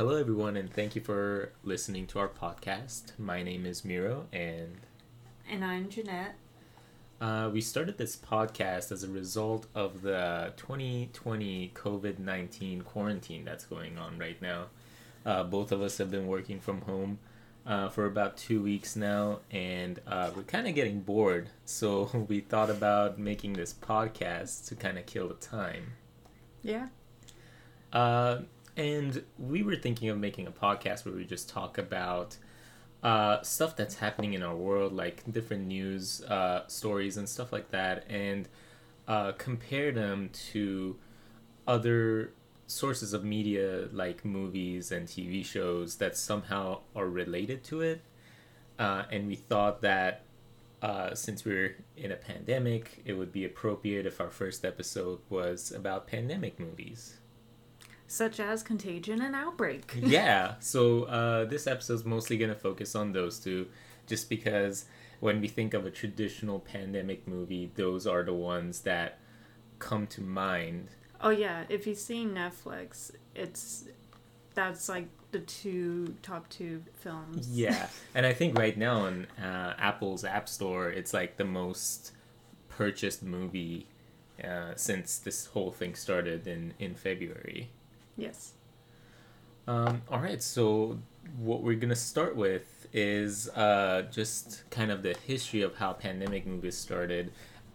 Hello, everyone, and thank you for listening to our podcast. My name is Miro, and And I'm Jeanette. uh, we started this podcast as a result of the 2020 COVID 19 quarantine that's going on right now. Uh, both of us have been working from home uh, for about two weeks now, and uh, we're kind of getting bored. So we thought about making this podcast to kind of kill the time. Yeah. And we were thinking of making a podcast where we just talk about uh, stuff that's happening in our world, like different news uh, stories and stuff like that, and uh, compare them to other sources of media like movies and TV shows that somehow are related to it. Uh, and we thought that uh, since we're in a pandemic, it would be appropriate if our first episode was about pandemic movies. Such as Contagion and Outbreak. yeah, so uh, this episode's mostly going to focus on those two, just because when we think of a traditional pandemic movie, those are the ones that come to mind. Oh yeah, if you've seen Netflix, it's that's like the two top two films. Yeah, and I think right now on uh, Apple's App Store, it's like the most purchased movie uh, since this whole thing started in, in February. Yes. Um, all right, so what we're gonna start with is uh, just kind of the history of how pandemic movies started.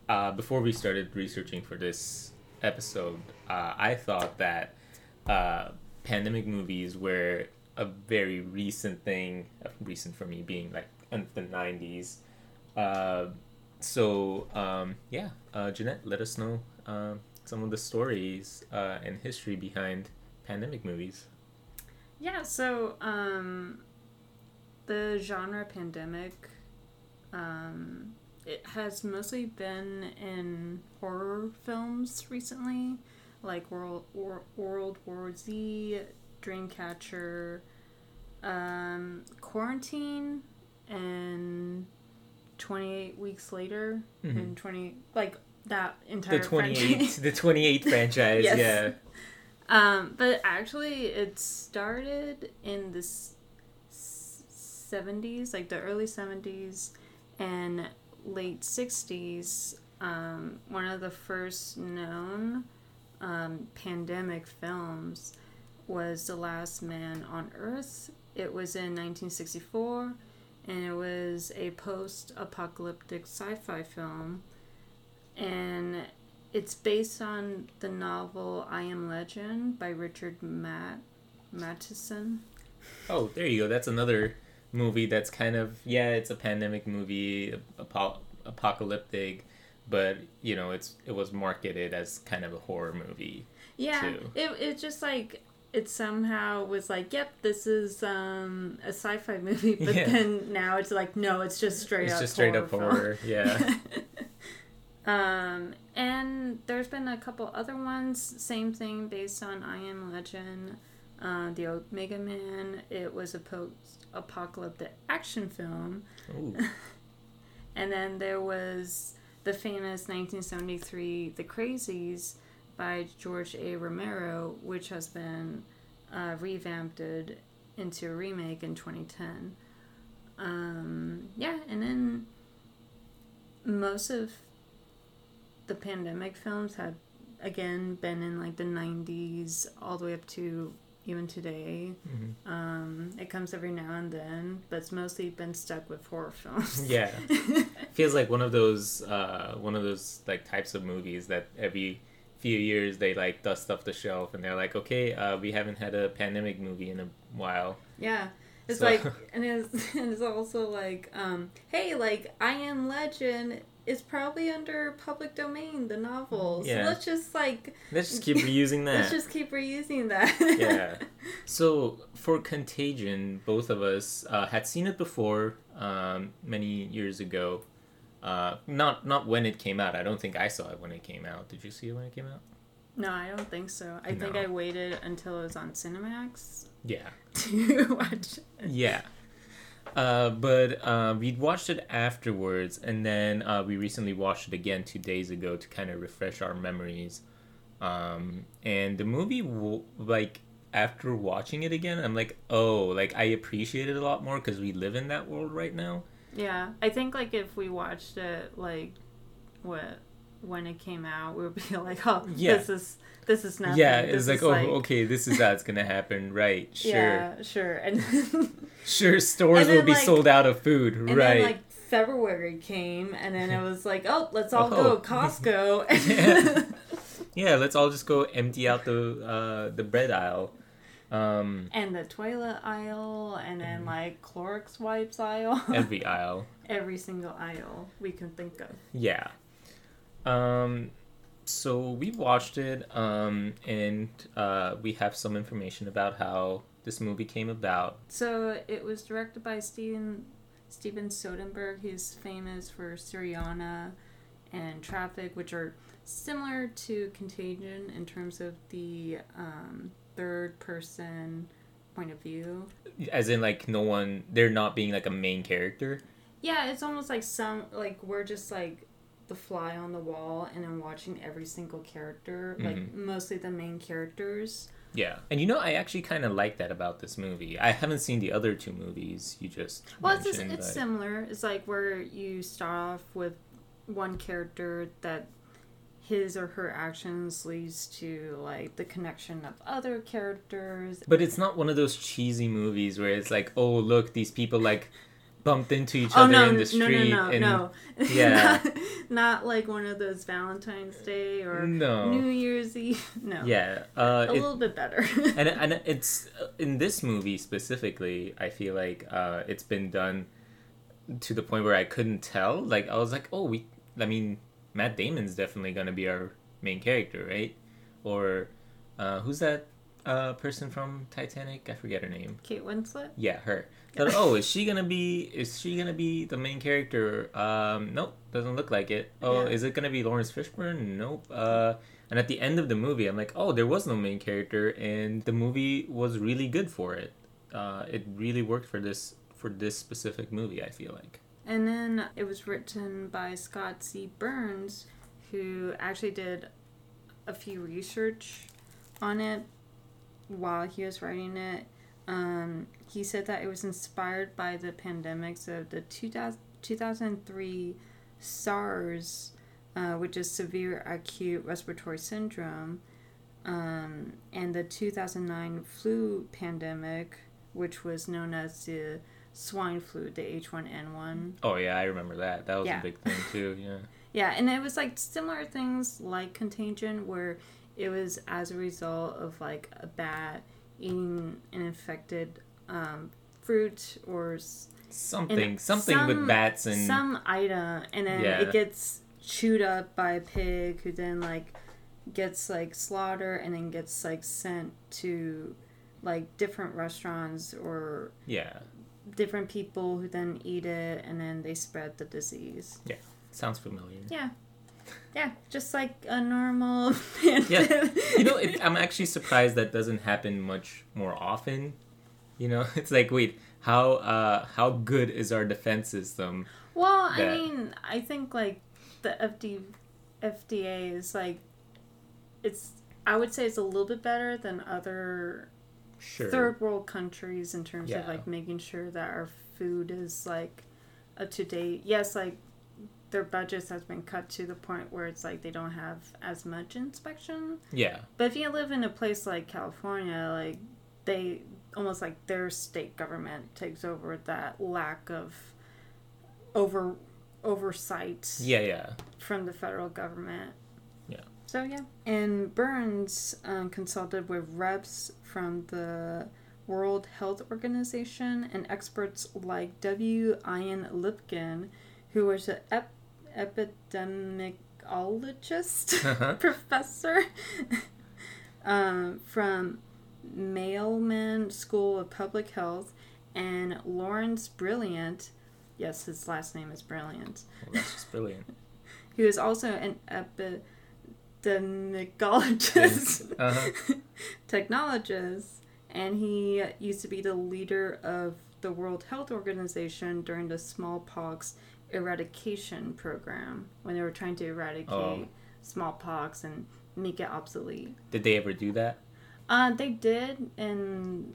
Uh, before we started researching for this episode, uh, I thought that uh, pandemic movies were a very recent thing. uh, Recent for me being like in the '90s. Uh, so um, yeah, Jeanette, let us know some of the stories and history behind pandemic movies. Yeah, so um the genre pandemic um it has mostly been in horror films recently, like World War, World War Z, Dreamcatcher, um, Quarantine, and Twenty Eight Weeks Later, Mhm. and twenty like that entire the 28 the 28 franchise Yes. yeah Um, but actually, it started in the seventies, like the early seventies and late sixties. Um, one of the first known um, pandemic films was The Last Man on Earth. It was in 1964, and it was a post-apocalyptic sci-fi film, and it's based on the novel I Am Legend by Richard Matt Matheson. oh there you go that's another movie that's kind of yeah it's a pandemic movie apo- apocalyptic but you know it's it was marketed as kind of a horror movie Yeah, Too. it it just like it somehow was like, yep, this is um, a sci-fi movie, but Yeah. then now it's like, no, it's just straight it's up just straight up film. horror yeah um, and there's been a couple other ones, same thing based on I Am Legend, uh, the Omega Man. It was a post-apocalyptic action film. And then there was the famous 1973 The Crazies by George A. Romero, which has been uh, revamped into a remake in 2010. Um, yeah, and then most of the pandemic films had, again, been in like the 90s all the way up to even today. Mhm. Um, it comes every now and then, but it's mostly been stuck with horror films. yeah feels like one of those uh one of those like types of movies that every few years they like dust off the shelf and they're like okay uh we haven't had a pandemic movie in a while Yeah. It's So- like and it's and it's also like, um, hey, like I Am Legend is probably under public domain, the novel. So Yeah. let's just like let's just keep reusing that let's just keep reusing that. yeah. So for Contagion, both of us uh, had seen it before um, many years ago. Uh, not not when it came out. I don't think I saw it when it came out. Did you see it when it came out? no, I don't think so. I think I waited until it was on Cinemax Yeah. to watch it. Yeah. Uh, but uh, we'd watched it afterwards, and then uh, we recently watched it again two days ago to kind of refresh our memories. Um, and the movie, w- like, after watching it again, I'm like, oh, like I appreciate it a lot more because we live in that world right now. Yeah, I think like if we watched it like what when it came out, we would be like, oh, Yeah. this is this is nothing. yeah, This it's like, oh, okay, this is how it's gonna happen, right? Sure, Yeah, sure. And sure. Stores will be like- sold out of food, and right? then like February came, and then it was like, oh, let's all Oh. go Costco. Yeah. yeah, let's all just go empty out the uh, the bread aisle. Um, and the toilet aisle, and then like Clorox wipes aisle. every aisle. Every single aisle we can think of. Yeah. Um, so we watched it, um, and uh, we have some information about how this movie came about. So it was directed by Steven Steven Soderbergh. He's famous for Syriana and Traffic, which are similar to Contagion in terms of the um, third person point of view. As in, like, no one, they're not being like a main character. Yeah, it's almost like some like we're just like the fly on the wall and I'm watching every single character, like mm-hmm. mostly the main characters. Yeah. And you know, I actually kind of like that about this movie. I haven't seen the other two movies you just Well, it's just, it's but- similar. It's like where you start off with one character that his or her actions leads to like the connection of other characters. But it's not one of those cheesy movies where it's like, oh, look, these people like bumped into each Oh other no, in no, the no, street. no, and no, Yeah. not, not like one of those Valentine's Day or No. New Year's Eve. No, Yeah. Uh, a it- little bit better. and and it's uh, in this movie specifically. I feel like uh, it's been done to the point where I couldn't tell. Like I was like, oh, we. I mean, Matt Damon's definitely gonna be our main character, right? Or uh, who's that uh, person from Titanic? I forget her name. Kate Winslet. Yeah, her. But oh, is she gonna be? Is she gonna be the main character? Um, nope, doesn't look like it. Oh, Yeah. is it gonna be Laurence Fishburne? Nope. Uh, and at the end of the movie, I'm like, oh, there was no main character, and the movie was really good for it. Uh, it really worked for this for this specific movie. I feel like. And then it was written by Scott Z. Burns, who actually did a few research on it while he was writing it. Um, he said that it was inspired by the pandemics of the 2000, 2003 SARS, uh, which is severe acute respiratory syndrome, um, and the 2009 flu pandemic, which was known as the swine flu, the H1N1. Oh yeah, I remember that. That was Yeah. a big thing too. Yeah. Yeah, and it was like similar things like Contagion, where it was as a result of like a bat eating an infected um, fruit or Something, something with bats and some item, and then Yeah. it gets chewed up by a pig, who then like gets like slaughtered and then gets like sent to like different restaurants or yeah, different people who then eat it and then they spread the disease. Yeah, sounds familiar. Yeah. Yeah, just like a normal Yeah. you know, it, I'm actually surprised that doesn't happen much more often. You know, it's like, wait, how uh, how good is our defense system? well, I mean, I think like the FD, FDA is like, it's. I would say it's a little bit better than other Sure. third world countries in terms of like making sure that our food is like up to date. Yes, like their budgets has been cut to the point where it's like they don't have as much inspection. Yeah. But if you live in a place like California, like they almost like their state government takes over that lack of over oversight Yeah. Yeah. from the federal government. Yeah. So yeah, and Burns um, consulted with reps from the World Health Organization and experts like W. Ian Lipkin, who was an ep- epidemiologist Uh-huh. professor um, from Mailman School of Public Health, and Lawrence Brilliant. Yes, his last name is Brilliant Well, that's just brilliant. who is also an epidemiologist, Uh-huh. technologist, and he used to be the leader of the World Health Organization during the smallpox eradication program when they were trying to eradicate Oh. smallpox and make it obsolete. Did they ever do that? Uh, they did in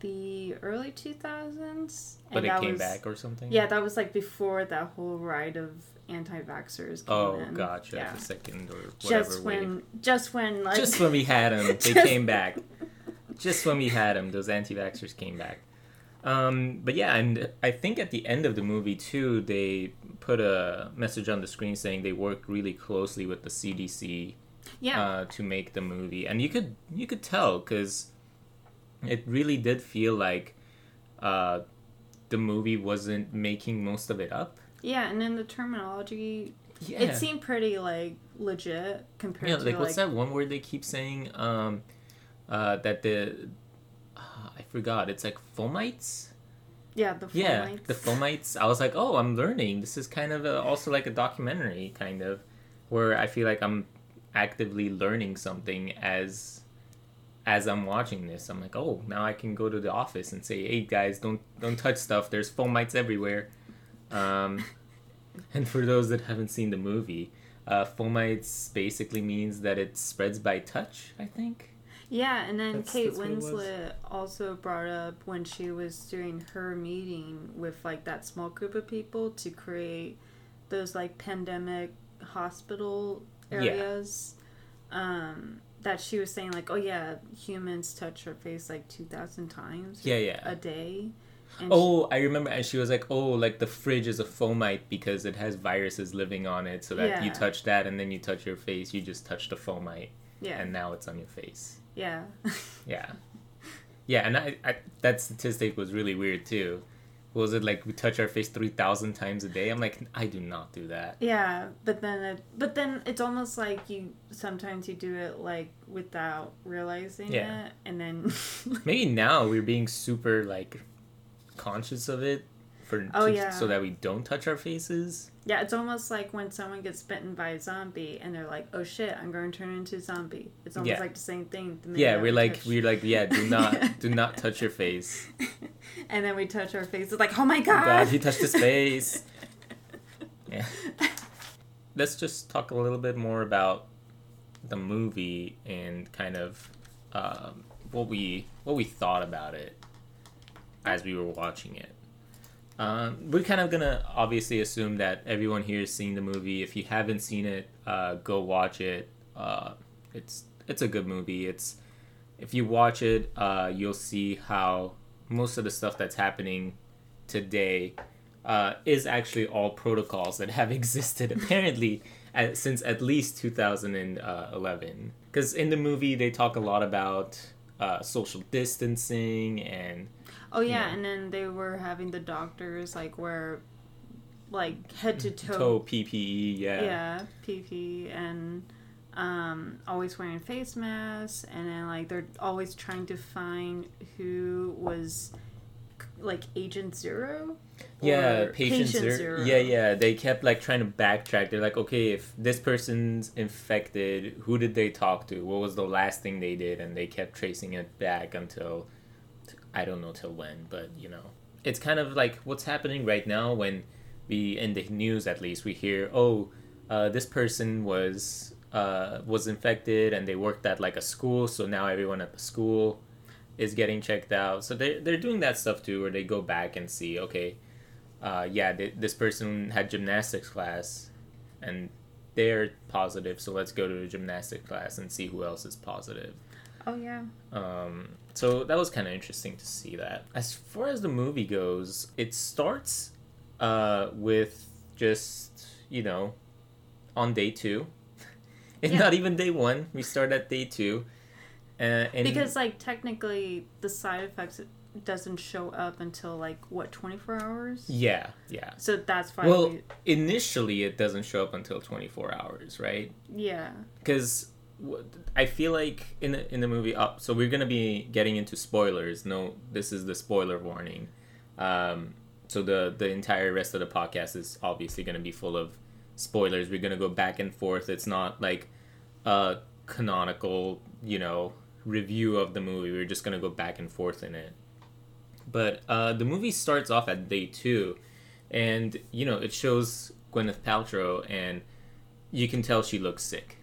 the early 2000s. But it came was- back or something. Yeah, that was like before that whole ride of anti-vaxxers came Oh, in. gotcha. Yeah. The second or whatever Just wave. when, just when, like, Just when we had them, they came back. Just when we had them, those anti-vaxxers came back. Um, but yeah, and I think at the end of the movie too, they put a message on the screen saying they worked really closely with the CDC yeah, uh, to make the movie, and you could you could tell because it really did feel like uh, the movie wasn't making most of it up. yeah, and then the terminology, Yeah, it seemed pretty like legit compared yeah. to Like, like, what's that one word they keep saying? Um, uh, that the I forgot. It's like fomites. yeah, the Yeah, fomites. the fomites. I was like, oh, I'm learning. This is kind of a, also like a documentary, kind of, where I feel like I'm actively learning something as as I'm watching this. I'm like, oh, now I can go to the office and say, hey guys, don't don't touch stuff. There's fomites everywhere. Um, and for those that haven't seen the movie, uh, fomites basically means that it spreads by touch. I think. Yeah, and then That's- Kate that's what it was. Winslet also brought up when she was doing her meeting with like that small group of people to create those like pandemic hospital Yeah. areas. Um, that she was saying like, oh yeah, humans touch her face like two thousand times Yeah, yeah. a day. And Oh, I remember, and she was like, "Oh, like the fridge is a fomite because it has viruses living on it. So that you touch that, and then you touch your face, you just touch the fomite, yeah, and now it's on your face." Yeah, Yeah, yeah, and I, I that statistic was really weird too. Was it like we touch our face three thousand times a day? I'm like, I do not do that. yeah. But then, it, but then it's almost like you sometimes you do it like without realizing Yeah. it, and then Maybe now we're being super like conscious of it for Oh, to- yeah. so that we don't touch our faces. Yeah, it's almost like when someone gets bitten by a zombie and they're like, "Oh shit, I'm going to turn into a zombie." It's almost Yeah. like the same thing. the Yeah, we're we like touch- we're like yeah, do not do not touch your face. and then we touch our face. It's like, "Oh my god!" God, he touched his face. Yeah. Let's just talk a little bit more about the movie and kind of um, what we what we thought about it as we were watching it. Um, we're kind of gonna obviously assume that everyone here is seen the movie. If you haven't seen it, uh, go watch it. Uh, it's it's a good movie. It's if you watch it, uh, you'll see how most of the stuff that's happening today uh, is actually all protocols that have existed apparently at, since at least 2011. Because in the movie they talk a lot about uh, social distancing and oh yeah, and then they were having the doctors like wear like head to toe. toe PPE. Yeah. Yeah, PPE and um, always wearing face masks, and then like they're always trying to find who was like Agent Zero. Yeah, or patient, zero. Yeah, yeah. They kept like trying to backtrack. They're like, okay, if this person's infected, who did they talk to? What was the last thing they did? And they kept tracing it back until I don't know till when, but you know, it's kind of like what's happening right now when we in the news at least we hear, oh, uh, this person was uh, was infected and they worked at like a school, so now everyone at the school is getting checked out. So they they're doing that stuff too, where they go back and see, okay, uh, yeah, th- this person had gymnastics class, and they're positive, so let's go to the gymnastics class and see who else is positive. Oh yeah. Um, so that was kind of interesting to see that. As far as the movie goes, it starts uh, with just you know on day two, and Yeah. not even day one. We start at day two, uh, and because like technically the side effects doesn't show up until like what 24 hours yeah, yeah. so that's why Well, we, initially it doesn't show up until twenty four hours, right? yeah because I feel like in the in the movie up. so we're gonna be getting into spoilers. No, this is the spoiler warning. Um, so the the entire rest of the podcast is obviously gonna be full of spoilers. We're gonna go back and forth. It's not like a canonical, you know, review of the movie. We're just gonna go back and forth in it. But uh, the movie starts off at day two, and you know it shows Gwyneth Paltrow, and you can tell she looks sick.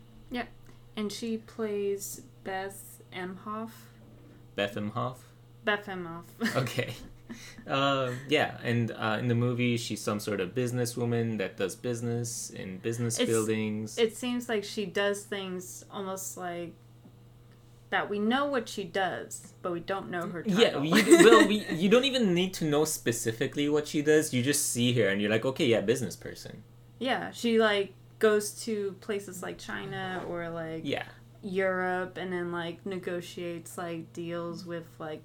And she plays beth emhoff Beth Emhoff? Bethemhoff. Bethemhoff. Okay. Um, yeah, and uh, in the movie, she's some sort of businesswoman that does business in business It's- buildings. it seems like she does things almost like that we know what she does, but we don't know her yeah, you, well, we, you don't even need to know specifically what she does. You just see her and you're like, okay, yeah, business person. yeah, she like goes to places like China or like Yeah, Europe and then like negotiates like deals with like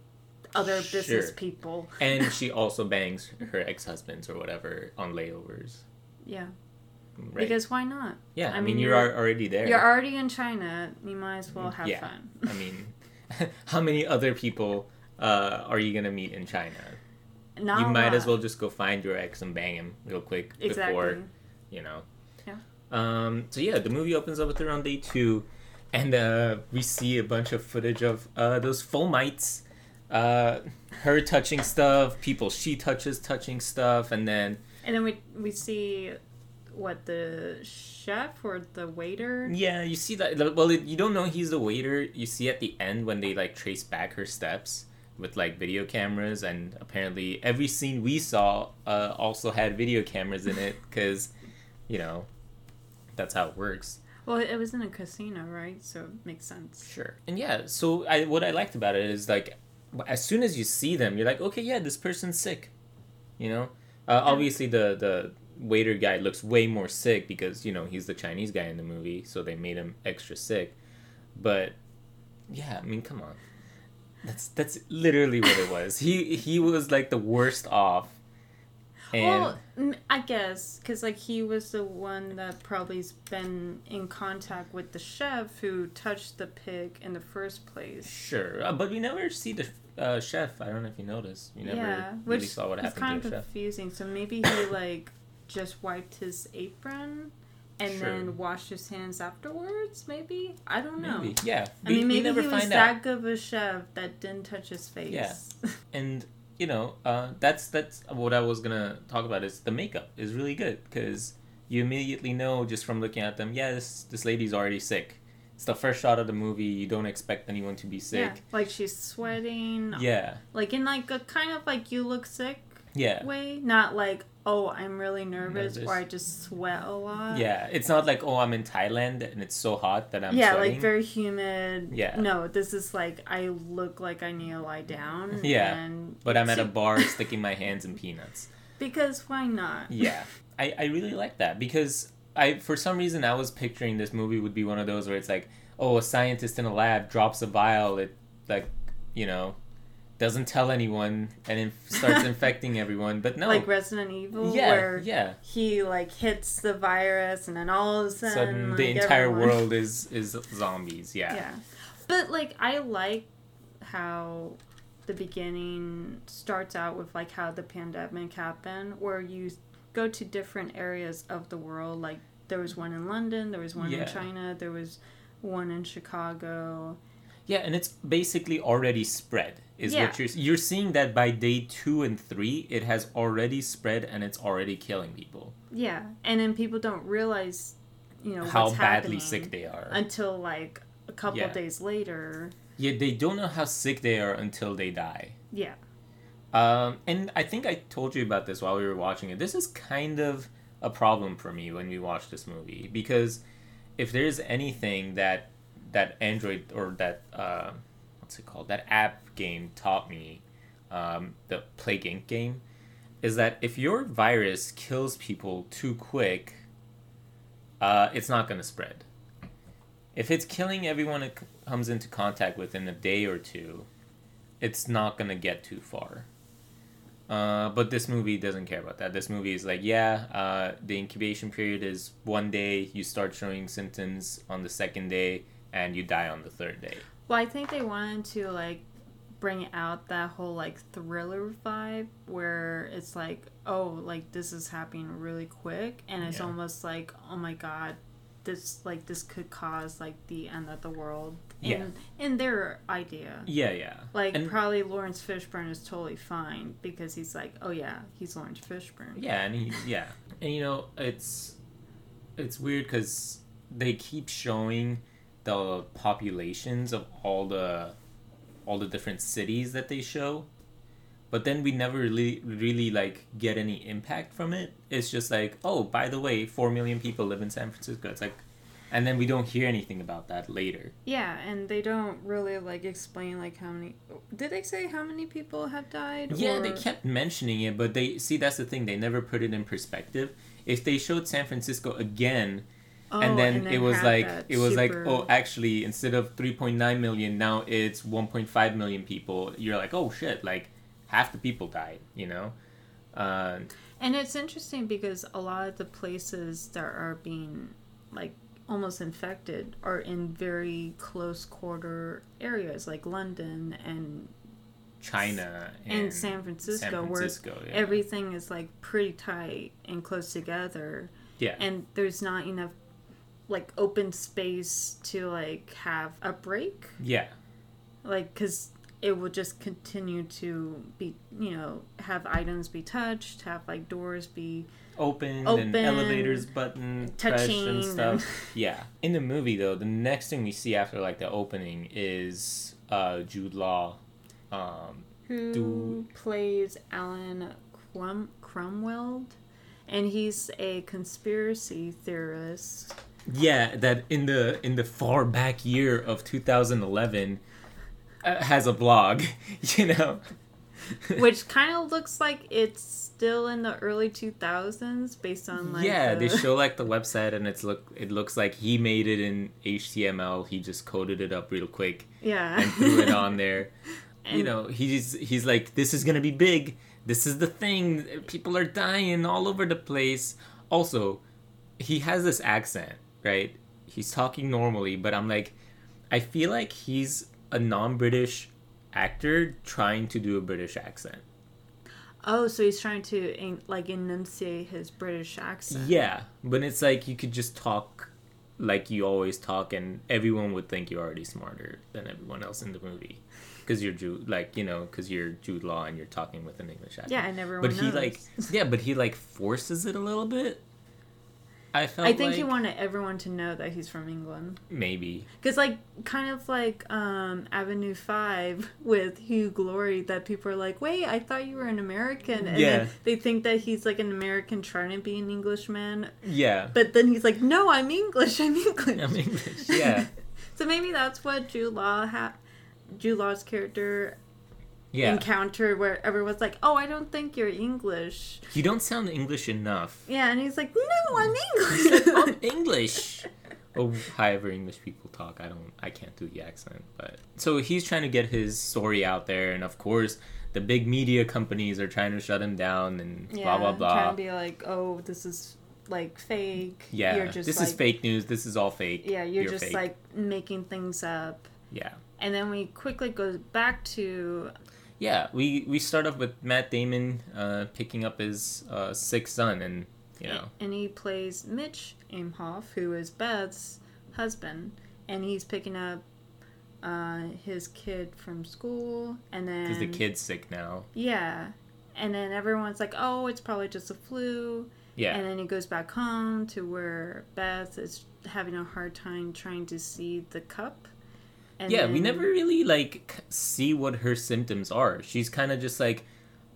other business people. and she also bangs her ex-husbands or whatever on layovers. Yeah. Right? Because why not? yeah, I, I mean, mean, you're, you're- already there. You're already in China, you might as well have Yeah. fun. I mean, how many other people uh, are you gonna meet in China? Not you might as well just go find your ex and bang him real quick exactly. before you know. Um. So yeah, the movie opens up with her on day two, and uh, we see a bunch of footage of uh, those fomites, uh, her touching stuff, people she touches touching stuff, and then And then we we see what the chef or the waiter. yeah, you see that. Well, it, you don't know he's the waiter. You see at the end when they like trace back her steps with like video cameras, and apparently every scene we saw uh, also had video cameras in it because, you know, that's how it works. Well, it was in a casino, right? So it makes sense. Sure. And yeah, so I what I liked about it is like as soon as you see them, you're like, okay, yeah, this person's sick. You know, uh, obviously the the waiter guy looks way more sick because you know he's the Chinese guy in the movie, so they made him extra sick. But yeah, I mean, come on, that's that's literally what it was. he he was like the worst off. And well, I guess because like he was the one that probably's been in contact with the chef who touched the pig in the first place. sure, uh, but we never see the uh, chef. I don't know if you noticed. We never yeah, really which saw what happened kind to of chef. confusing. So maybe he like just wiped his apron and Sure. then washed his hands afterwards. Maybe I don't know. Maybe. Yeah. I mean, we maybe never he was that good of a chef that didn't touch his face. Yeah. And you know, uh, that's that's what I was gonna talk about. Is the makeup is really good because you immediately know just from looking at them. Yeah, this this lady's already sick. It's the first shot of the movie. You don't expect anyone to be sick. yeah, sick. like she's sweating. Yeah. Like in like a kind of like you look sick Yeah. way, not like oh I'm really nervous, Nervous. or I just sweat a lot. Yeah. It's not like oh I'm in Thailand and it's so hot that I'm yeah, sweating. like very humid. Yeah. No, this is like I look like I need to lie down. Yeah, but I'm at a bar sticking my hands in peanuts. because why not? Yeah, I, I really like that because I for some reason I was picturing this movie would be one of those where it's like, oh, a scientist in a lab drops a vial, it like, you know, doesn't tell anyone and it starts infecting everyone. But no, Like Resident Evil, yeah, where yeah. he like hits the virus and then all of a sudden, Sudden like, the entire everyone- world is is zombies. Yeah. Yeah. But like I like how the beginning starts out with like how the pandemic happened where you go to different areas of the world like there was one in London, there was one Yeah. in China, there was one in Chicago. Yeah, and it's basically already spread. Is Yeah. what you're you're seeing that by day two and three, it has already spread and it's already killing people. Yeah. And then people don't realize, you know, How badly sick they are. until like a couple Yeah. days later. Yeah, they don't know how sick they are until they die. Yeah. Um, and I think I told you about this while we were watching it. This is kind of a problem for me when we watch this movie because if there's anything that that Android or that uh, what's it called that app game taught me, um, the Plague game, is that if your virus kills people too quick, uh, it's not going to spread. If it's killing everyone it comes into contact with in a day or two, it's not gonna get too far. Uh, but this movie doesn't care about that. This movie is like, yeah, uh, the incubation period is one day. You start showing symptoms on the second day, and you die on the third day. Well, I think they wanted to like bring out that whole like thriller vibe where it's like, oh, like this is happening really quick, and it's Yeah. almost like, oh my god, this like this could cause like the end of the world. In, Yeah. in their idea. Yeah, yeah. Like and, probably Laurence Fishburne is totally fine because he's like, oh yeah, he's Laurence Fishburne. yeah, and he, yeah, and you know, it's it's weird because they keep showing the populations of all the all the different cities that they show but then we never really really like get any impact from it it's just like oh by the way 4 million people live in san francisco it's like and then we don't hear anything about that later Yeah, and they don't really like explain like how many. Did they say how many people have died? yeah they kept mentioning it but they see that's the thing they never put it in perspective if they showed san francisco again Oh, and then it was like it was like oh actually instead of 3.9 million now it's 1.5 million people. You're like oh shit like half the people died you know? Uh, And it's interesting because a lot of the places that are being like almost infected are in very close quarter areas like London and china and, and San Francisco, San Francisco, where yeah. everything is like pretty tight and close together. Yeah. And there's not enough like open space to like have a break? Yeah. Like because it will just continue to be you know have items be touched have like doors be open, Open, and elevators button touching and stuff. yeah. In the movie though the next thing we see after like the opening is uh jude law um who Do- plays alan Crum- cromwell and he's a conspiracy theorist Yeah, that in the in the far back year of 2011 uh, has a blog, you know. which kind of looks like it's still in the early 2000s based on like yeah, the- they show like the website and it's look it looks like he made it in HTML. He just coded it up real quick yeah and threw it on there. you know, he's he's like this is going to be big. This is the thing. People are dying all over the place. Also, he has this accent, right? He's talking normally, but I'm like I feel like he's a non-British actor trying to do a British accent. oh so he's trying to like enunciate his british accent Yeah, but it's like you could just talk like you always talk, and everyone would think you're already smarter than everyone else in the movie because you're Jude, like you know, because you're Jude Law and you're talking with an English accent. yeah and everyone but he knows. like, yeah, but he like forces it a little bit. I felt I think like he wanted everyone to know that he's from England. maybe Because, like, kind of like um, Avenue 5 with Hugh Laurie, that people are like, wait, I thought you were an American. And Yeah. then they think that he's like an American trying to be an Englishman. yeah. But then he's like, no, I'm English. I'm English. I'm English. Yeah, so maybe that's what Jude Law ha- Jude Law's character yeah. encountered where everyone's like, oh, I don't think you're English. You don't sound English enough. Yeah, and he's like, no, I'm English. I'm English. Or however English people talk. I don't I can't do the accent. But so he's trying to get his story out there and of course the big media companies are trying to shut him down and blah blah Trying blah. to be like, oh, this is like fake. Yeah. You're just this like, is fake news. This is all fake. Yeah, you're, just fake. like making things up. Yeah. And then we quickly go back to Yeah, we we start off with Matt Damon uh, picking up his uh, sick son and you know and he plays Mitch Emhoff, who is Beth's husband, and he's picking up uh, his kid from school, and then because the kid's sick now. yeah, and then everyone's like, "Oh, it's probably just a flu," Yeah. and then he goes back home to where Beth is having a hard time trying to see the cup. And yeah, we never really like see what her symptoms are. She's kind of just like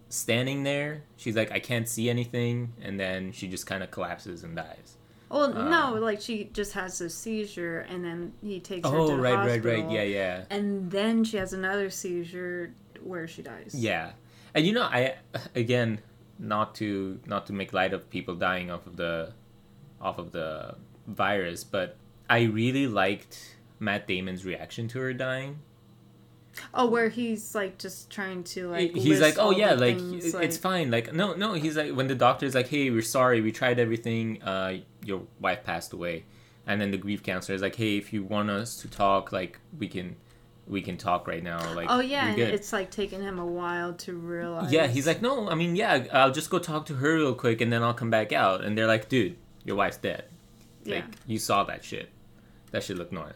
standing there. She's like, I can't see anything, and then she just kind of collapses and dies. Well, Uh, no, like she just has a seizure, and then he takes her to Oh, the right, right, hospital, right. Yeah, yeah, And then she has another seizure where she dies. yeah. And you know, I again, not to not to make light of people dying off of the off of the virus, but I really liked Matt Damon's reaction to her dying. Oh, where he's like just trying to like. he's like, oh yeah, like things, it's fine. Like no, no. He's like when the doctor's like, hey, we're sorry, we tried everything. Uh, your wife passed away, and then the grief counselor is like, hey, if you want us to talk, like we can, we can talk right now. Like Oh yeah, and it's like taking him a while to realize. yeah. He's like, no, I mean, yeah, I'll just go talk to her real quick, and then I'll come back out. And they're like, dude, your wife's dead. Like Yeah. you saw that shit. That shit looked normal.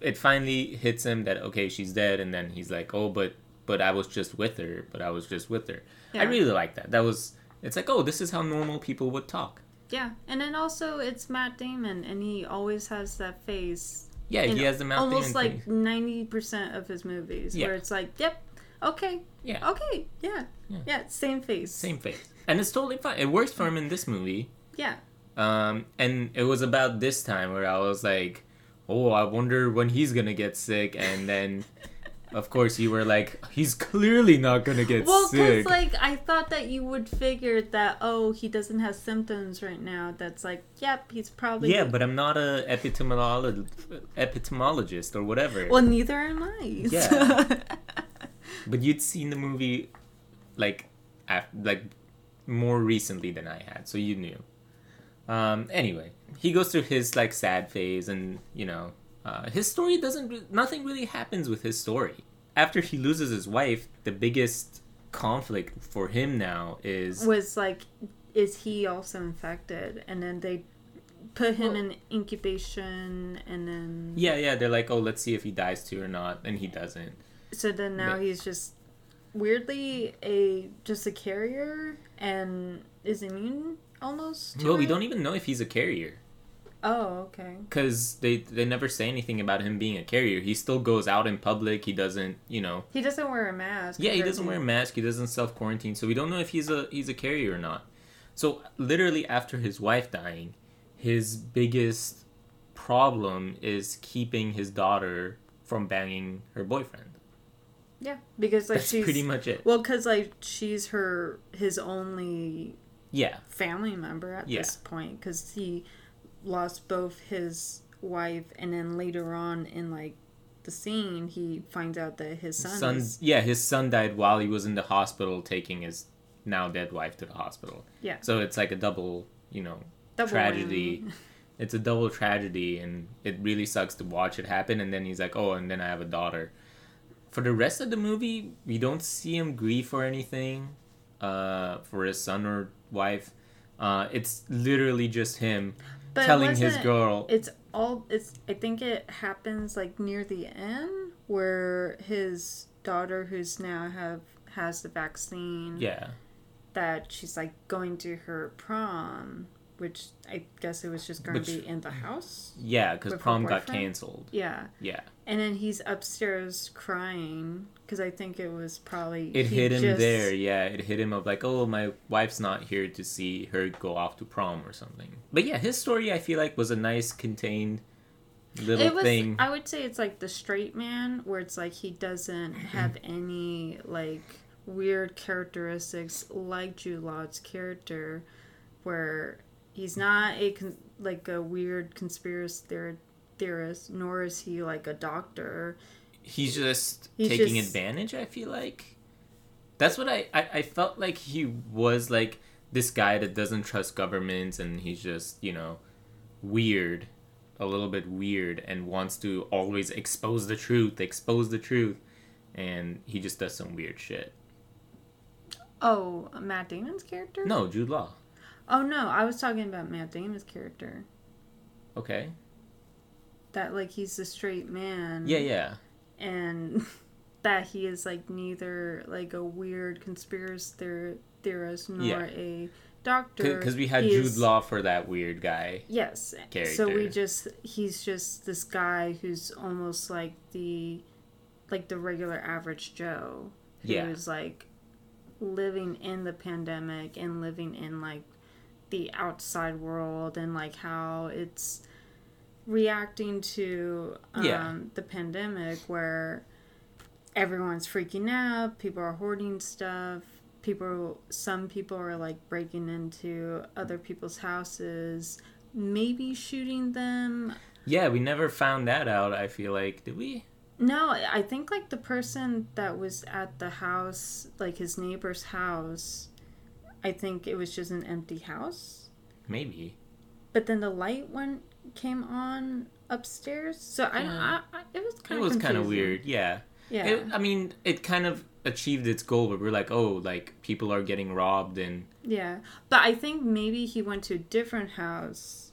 It finally hits him that okay, she's dead, and then he's like, oh, but but I was just with her. But I was just with her. I really like that. That was. It's like, oh, this is how normal people would talk. Yeah, and then also it's Matt Damon, and he always has that face Yeah, he has the Mount almost Damon like ninety percent of his movies, Yeah. where it's like, yep, okay, Yeah. okay, yeah, Yeah. yeah, same face, Same face. And it's totally fine. It works for him in this movie. yeah. Um, and it was about this time where I was like, oh, I wonder when he's gonna get sick. And then, of course, you were like, he's clearly not gonna get sick. Well, because like I thought that you would figure that oh he doesn't have symptoms right now. That's like yep he's probably yeah, but I'm not a epidemiologist, epidemiologist or whatever. well neither am I. Yeah. but you'd seen the movie, like, af- like more recently than I had, so you knew. Um, anyway, he goes through his like sad phase, and you know, uh, his story doesn't. Nothing really happens with his story. After he loses his wife, the biggest conflict for him now is was like is he also infected? And then they put him Well- in incubation, and then yeah, yeah. They're like, oh, let's see if he dies too or not, and he doesn't. so then now But- he's just weirdly a just a carrier and is immune almost. Well, we don't even know if he's a carrier. Oh, okay. because they they never say anything about him being a carrier. He still goes out in public. He doesn't, you know. He doesn't wear a mask. Yeah, he doesn't wear a mask. He doesn't self quarantine. So we don't know if he's a he's a carrier or not. So literally after his wife dying, his biggest problem is keeping his daughter from banging her boyfriend. Yeah, because like That's she's pretty much it. well, because like she's her his only Yeah, family member at Yeah. this point because he lost both his wife and then later on in like the scene he finds out that his son, is Yeah, his son died while he was in the hospital taking his now dead wife to the hospital. yeah So it's like a double, you know, double tragedy. it's a double tragedy and it really sucks to watch it happen and then he's like oh and then i have a daughter for the rest of the movie we don't see him grieve or anything uh, for his son or wife uh, it's literally just him But telling his girl It's all it's. I think it happens like near the end where his daughter, who's now have has the vaccine, yeah that she's like going to her prom, which I guess it was just going Which- to be in the house. yeah because prom got canceled Yeah, yeah and then he's upstairs crying because I think it was probably it hit him just- there yeah it hit him of like oh my wife's not here to see her go off to prom or something but yeah his story i feel like was a nice contained little It was. thing I would say it's like the straight man, where it's like he doesn't have any like weird characteristics like Jude Law's character, where he's not a con- like a weird conspiracy theor- theorist, nor is he like a doctor. he's just He's taking just- advantage i feel like that's what I, I i felt like he was like this guy that doesn't trust governments and he's just you know weird a little bit weird and wants to always expose the truth expose the truth and he just does some weird shit Oh, Matt Damon's character? no jude law Oh no, I was talking about Matt Damon's character. okay That like he's a straight man. yeah yeah and that he is like neither like a weird conspiracy theor- theorist nor Yeah. a doctor because we had He jude law for that weird guy yes so we just he's just this guy who's almost like the like the regular average joe Yeah. who's like living in the pandemic and living in like the outside world and like how it's reacting to um, Yeah. the pandemic where everyone's freaking out people are hoarding stuff people some people are like breaking into other people's houses maybe shooting them yeah we never found that out i feel like did we no, I think like the person that was at the house, like his neighbor's house, I think it was just an empty house. maybe But then the light went came on upstairs, so I. Yeah. I, I, it was kind it kind was of kind of weird yeah Yeah, It, I mean, it kind of achieved its goal, but we're like, oh, like people are getting robbed, and yeah. But I think maybe he went to a different house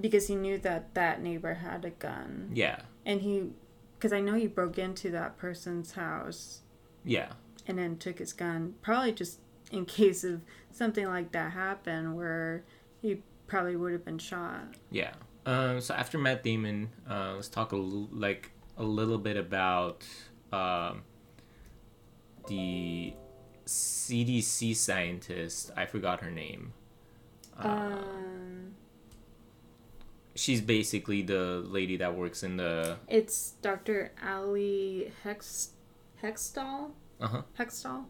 because he knew that that neighbor had a gun, yeah, and he, because I know he broke into that person's house. yeah, and then took his gun probably just in case of something like that happened where he probably would have been shot yeah. Um, so after Matt Damon, uh, let's talk a l- like a little bit about um, the CDC scientist. I forgot her name. Uh, um, she's basically the lady that works in the. it's Dr. Ali Hex Hextall. Uh huh. Hextall,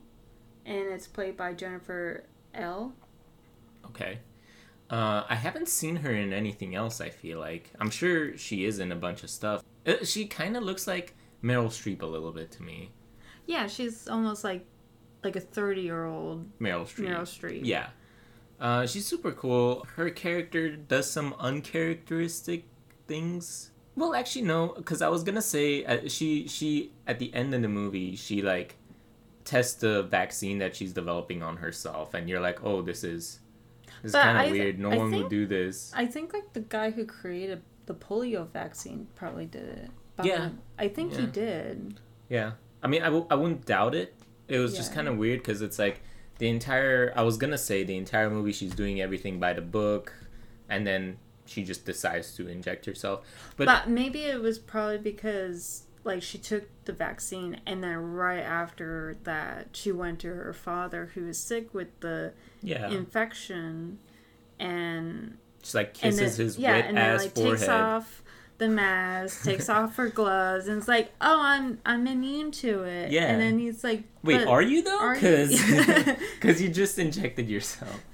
and it's played by Jennifer L. Okay. Uh, I haven't seen her in anything else. I feel like I'm sure she is in a bunch of stuff. Uh, she kind of looks like Meryl Streep a little bit to me. Yeah, she's almost like like a thirty year old Meryl Streep. Meryl Streep. Yeah. Uh, she's super cool. Her character does some uncharacteristic things. Well, actually, no, because I was gonna say uh, she she at the end of the movie she like tests the vaccine that she's developing on herself, and you're like, oh, this is But kind of weird. No I one think- would do this. I think like the guy who created the polio vaccine probably did it. But Yeah. I think he did. Yeah, I mean, I w- I wouldn't doubt it. It was just kind of weird because it's like the entire. I was gonna say the entire movie she's doing everything by the book, and then she just decides to inject herself. But, But, maybe it was probably because like she took the vaccine and then right after that she went to her father who was sick with the yeah, infection and just like and kisses then, his yeah, wet and then ass like forehead. takes off the mask, takes off her gloves, and it's like, oh, I'm I'm immune to it. Yeah. and then he's like, Wait, are you though? you?" Because because you just injected yourself.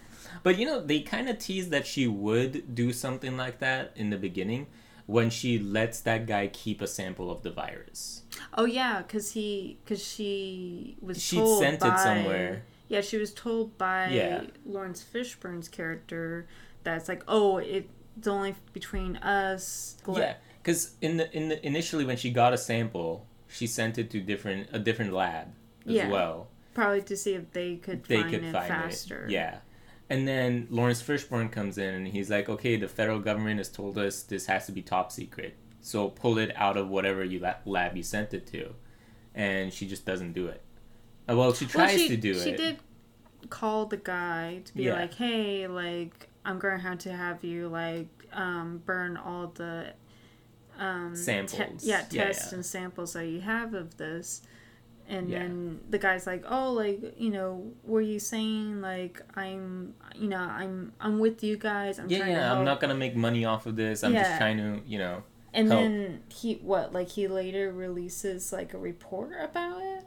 But you know, they kind of teased that she would do something like that in the beginning when she lets that guy keep a sample of the virus. Oh yeah, because he because she was She sent it somewhere. Yeah, she was told by Yeah. Laurence Fishburne's character that it's like, oh, it's only between us. Yeah, because in the in the initially when she got a sample, she sent it to different a different lab as Yeah. well. probably to see if they could They find could it find faster. it. Yeah. And then Laurence Fishburne comes in and he's like, "Okay, the federal government has told us this has to be top secret, so pull it out of whatever you la- lab you sent it to," and she just doesn't do it. Uh, well, she Well, tries she, to do she it. She did call the guy to be Yeah. like, hey, like I'm gonna have to have you like um, burn all the um, Samples. yeah, Yeah, tests yeah. and samples that you have of this. And Yeah. then the guy's like, "Oh, like you know, were you saying like I'm, you know, I'm I'm with you guys. I'm yeah, trying to yeah. I'm not gonna make money off of this. I'm just trying to, you know. And help. then he what like he later releases like a report about it,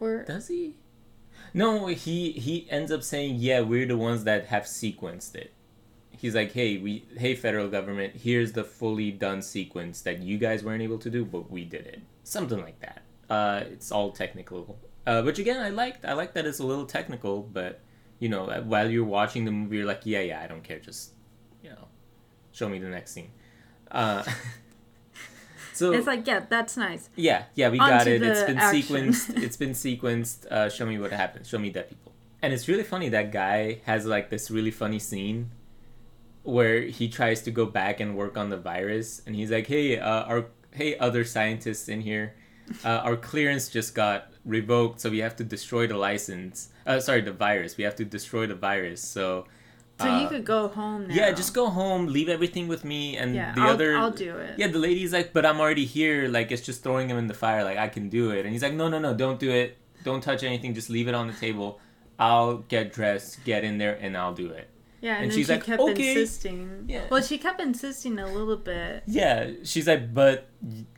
or Does he? No, he he ends up saying, "Yeah, we're the ones that have sequenced it." He's like, "Hey, we hey federal government, here's the fully done sequence that you guys weren't able to do, but we did it." Something like that. Uh, it's all technical. Uh, which again, I liked. I like that it's a little technical, but you know, uh, while you're watching the movie, you're like, "Yeah, yeah, I don't care. Just you know, show me the next scene." Uh, so it's like yeah, that's nice. yeah, yeah, we On got it. It's been action. sequenced. It's been sequenced. Uh, show me what happens. Show me dead people. And it's really funny. That guy has like this really funny scene where he tries to go back and work on the virus, and he's like, "Hey, uh, our hey, other scientists in here, uh, our clearance just got revoked, so we have to destroy the license. Uh, sorry, the virus. We have to destroy the virus. So." So uh, you could go home now. yeah, just go home, leave everything with me, and Yeah, the I'll, other I'll do it. yeah, the lady's like, but I'm already here. Like, it's just throwing him in the fire. Like, I can do it. And he's like, no, no, no, don't do it. Don't touch anything. Just leave it on the table. I'll get dressed, get in there, and I'll do it. Yeah, and, And she's she like, kept "Okay." insisting. Yeah. Well, she kept insisting a little bit, Yeah, she's like, but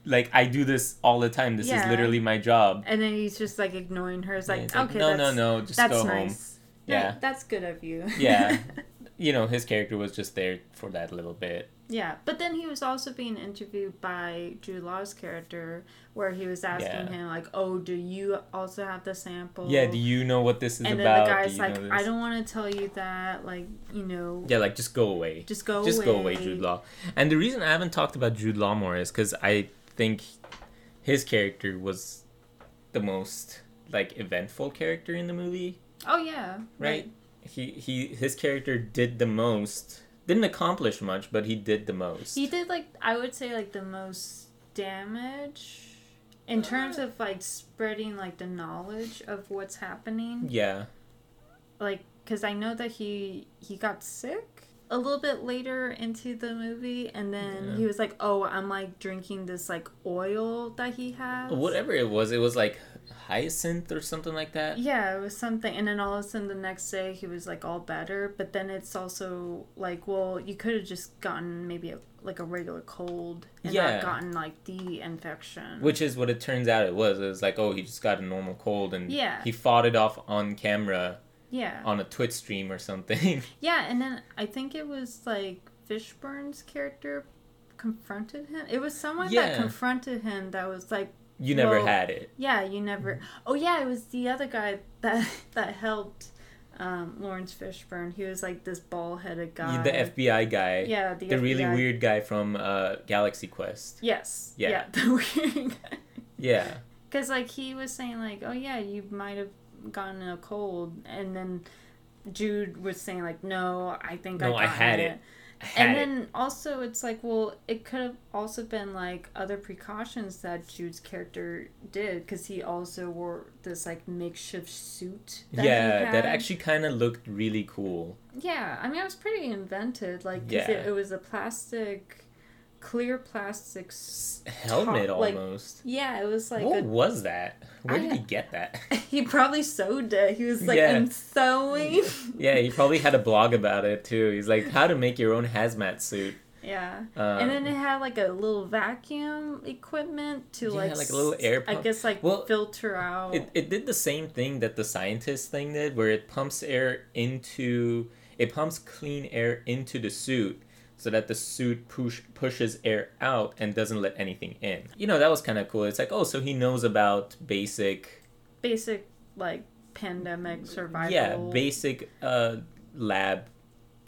like, I do this all the time. This is literally my job. and then he's just like ignoring her. It's like, it's okay, no, no, that's, no, just go home. nice. Yeah. Right, that's good of you. Yeah. You know, his character was just there for that little bit. yeah, but then he was also being interviewed by Jude Law's character, where he was asking Yeah. him like, "Oh, do you also have the sample?" Yeah, do you know what this is about? and then the guy's like, "I don't want to tell you that. Like, you know, Yeah, like, just go away. just go just away. go away, Jude Law. And the reason I haven't talked about Jude Law more is because I think his character was the most like eventful character in the movie, Oh yeah, right? He he his character did the most. Didn't accomplish much, but he did the most. He did like I would say like the most damage in uh-huh. terms of like spreading like the knowledge of what's happening. yeah, Like cuz I know that he he got sick a little bit later into the movie, and then Yeah. he was like, "Oh, I'm like drinking this like oil that he has." Whatever it was, it was like hyacinth or something like that. Yeah, it was something, and then all of a sudden the next day he was like all better. But then it's also like, well, you could have just gotten maybe a, like a regular cold and Yeah. not gotten like the infection. Which is what it turns out it was. It was like, oh, he just got a normal cold and Yeah. he fought it off on camera yeah, on a Twitch stream or something. yeah, and then I think it was like Fishburne's character confronted him. It was someone Yeah. that confronted him that was like, you never Well, had it. yeah, you never. Oh yeah, it was the other guy that that helped um, Laurence Fishburne. He was like this ball headed guy. The FBI guy. Yeah, the, The really weird guy from uh, Galaxy Quest. Yes. Yeah. Yeah. the weird guy. Yeah. Because like he was saying like, oh yeah, you might have gotten a cold, and then Jude was saying like, no, I think No, I, I had it. it. And it. then also it's like, well, it could have also been like other precautions that Jude's character did because he also wore this like makeshift suit. That yeah, that actually kind of looked really cool. Yeah, I mean, it was pretty invented. like Yeah. it, it was a plastic, clear plastic. s- Helmet top- like- almost. Yeah, it was like what a was that? Where I- did he get that? He probably sewed it. He was like, Yeah. I'm sewing. yeah, he probably had a blog about it too. He's like, how to make your own hazmat suit. yeah. Um, and then it had like a little vacuum equipment to Yeah, like, like a little air I guess like Well, filter out. It, it did the same thing that the scientist thing did, where it pumps air into it pumps clean air into the suit so that the suit push pushes air out and doesn't let anything in. You know, that was kind of cool. It's like, oh, so he knows about basic Basic like pandemic survival. yeah, basic uh lab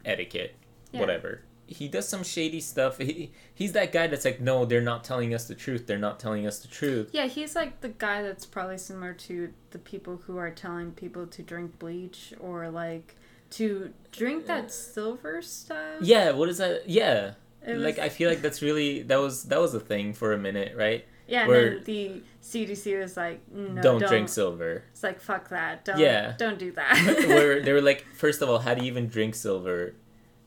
etiquette, Yeah. whatever. He does some shady stuff. He he's that guy that's like, no, they're not telling us the truth. They're not telling us the truth. Yeah, he's like the guy that's probably similar to the people who are telling people to drink bleach or like to drink that silver stuff. Yeah, what is that? Yeah. It like I feel like that's really that was that was a thing for a minute, right? Yeah, and where- then the CDC was like, no, don't, don't, drink silver. It's like fuck that. Don't. Yeah. Don't do that. Where they were like, first of all, how do you even drink silver?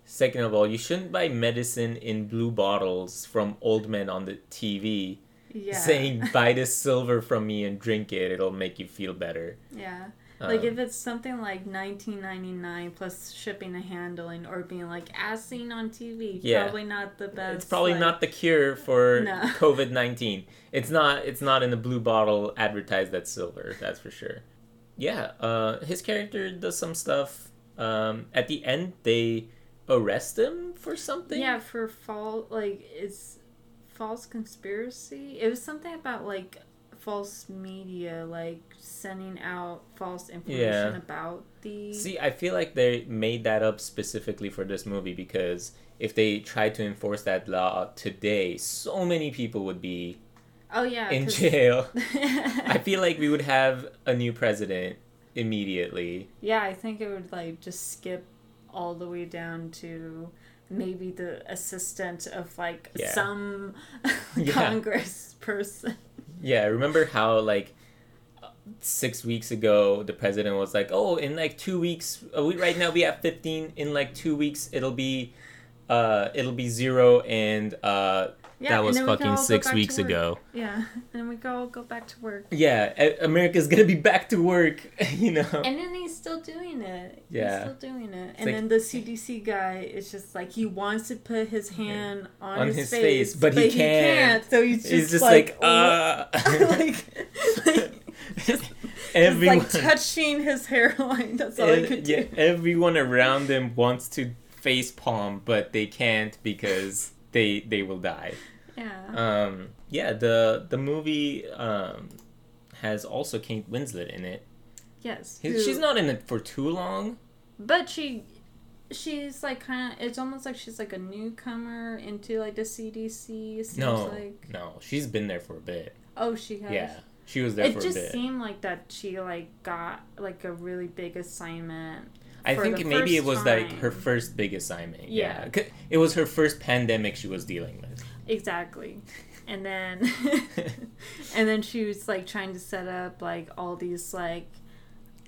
Second of all, you shouldn't buy medicine in blue bottles from old men on the TV yeah. saying buy this silver from me and drink it. It'll make you feel better. Yeah. Like Um, if it's something like 1999 plus shipping and handling or being like as seen on TV, Yeah. probably not the best. it's probably like- not the cure for No. COVID nineteen. It's not. It's not in the blue bottle advertised that silver. That's for sure. Yeah. Uh, his character does some stuff. Um, at the end, they arrest him for something. Yeah, for fall like it's false conspiracy. It was something about like false media, like sending out false information Yeah. about the. See, I feel like they made that up specifically for this movie because if they tried to enforce that law today, so many people would be oh yeah, in 'cause- jail. I feel like we would have a new president immediately. yeah, I think it would like just skip all the way down to maybe the assistant of like Yeah. some Yeah. Congress person. Yeah, remember how like six weeks ago the president was like, "Oh, in like two weeks, uh, we, right now we have fifteen. In like two weeks, it'll be, uh, it'll be zero, and uh, Yeah, that and was fucking six weeks ago. Yeah, and we can all go back to work. Yeah, America's gonna be back to work. You know. And then he's still doing it. Yeah. He's still doing it. and like- then the CDC guy is just like he wants to put his hand on, On his, his face, face, but he can't. So he's just, He's just like, like, uh. like, like just, everyone, just like touching his hairline. That's all he ev- could do. yeah, everyone around him wants to face palm, but they can't because they they will die. Yeah. Um, yeah, the the movie um, has also Kate Winslet in it. yes. He- who- She's not in it for too long. But she, she's like kind of. It's almost like she's like a newcomer into like the CDC. Seems No, Like, no, she's been there for a bit. oh, she has. Yeah, she was there it for a just seemed like that she like got like a really big assignment. I think maybe it was like her first big assignment. Yeah. Yeah. It was her first pandemic she was dealing with. Exactly. And then and then she was like trying to set up like all these like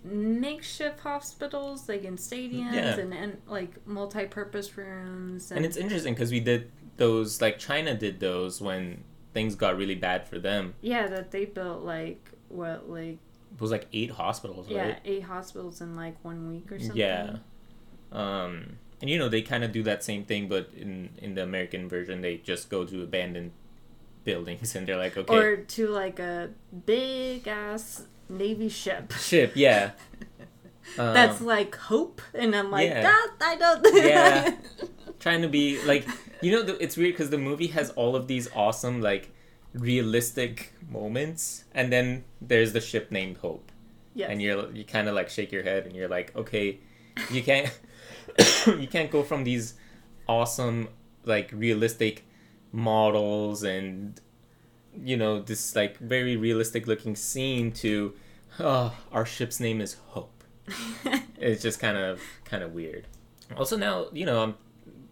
makeshift hospitals, like in stadiums Yeah. and, and like multi-purpose rooms. And it's interesting because we did those like China did those when things got really bad for them. yeah, that they built like what like was like eight hospitals, yeah right? eight hospitals in like one week or something. Yeah. Um, and you know they kind of do that same thing, but in in the American version, they just go to abandoned buildings and they're like, okay, Or to like a big ass navy ship. ship, yeah. Um, That's like hope, and I'm like, yeah. I don't. Yeah. trying to be like you know the, it's weird because the movie has all of these awesome like realistic moments and then there's the ship named hope. Yes. and you're you kind of like shake your head and you're like okay you can't you can't go from these awesome like realistic models and you know this like very realistic looking scene to oh our ship's name is hope. It's just kind of kind of weird. Also now you know um,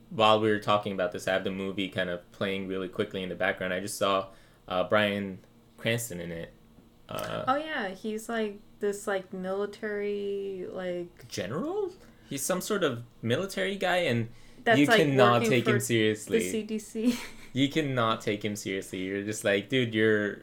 while we were talking about this i have the movie kind of playing really quickly in the background. I just saw uh, Bryan Cranston in it. Uh, oh yeah, he's like this like military like general? He's some sort of military guy and you like cannot take him seriously. the CDC. you cannot take him seriously. You're just like dude you're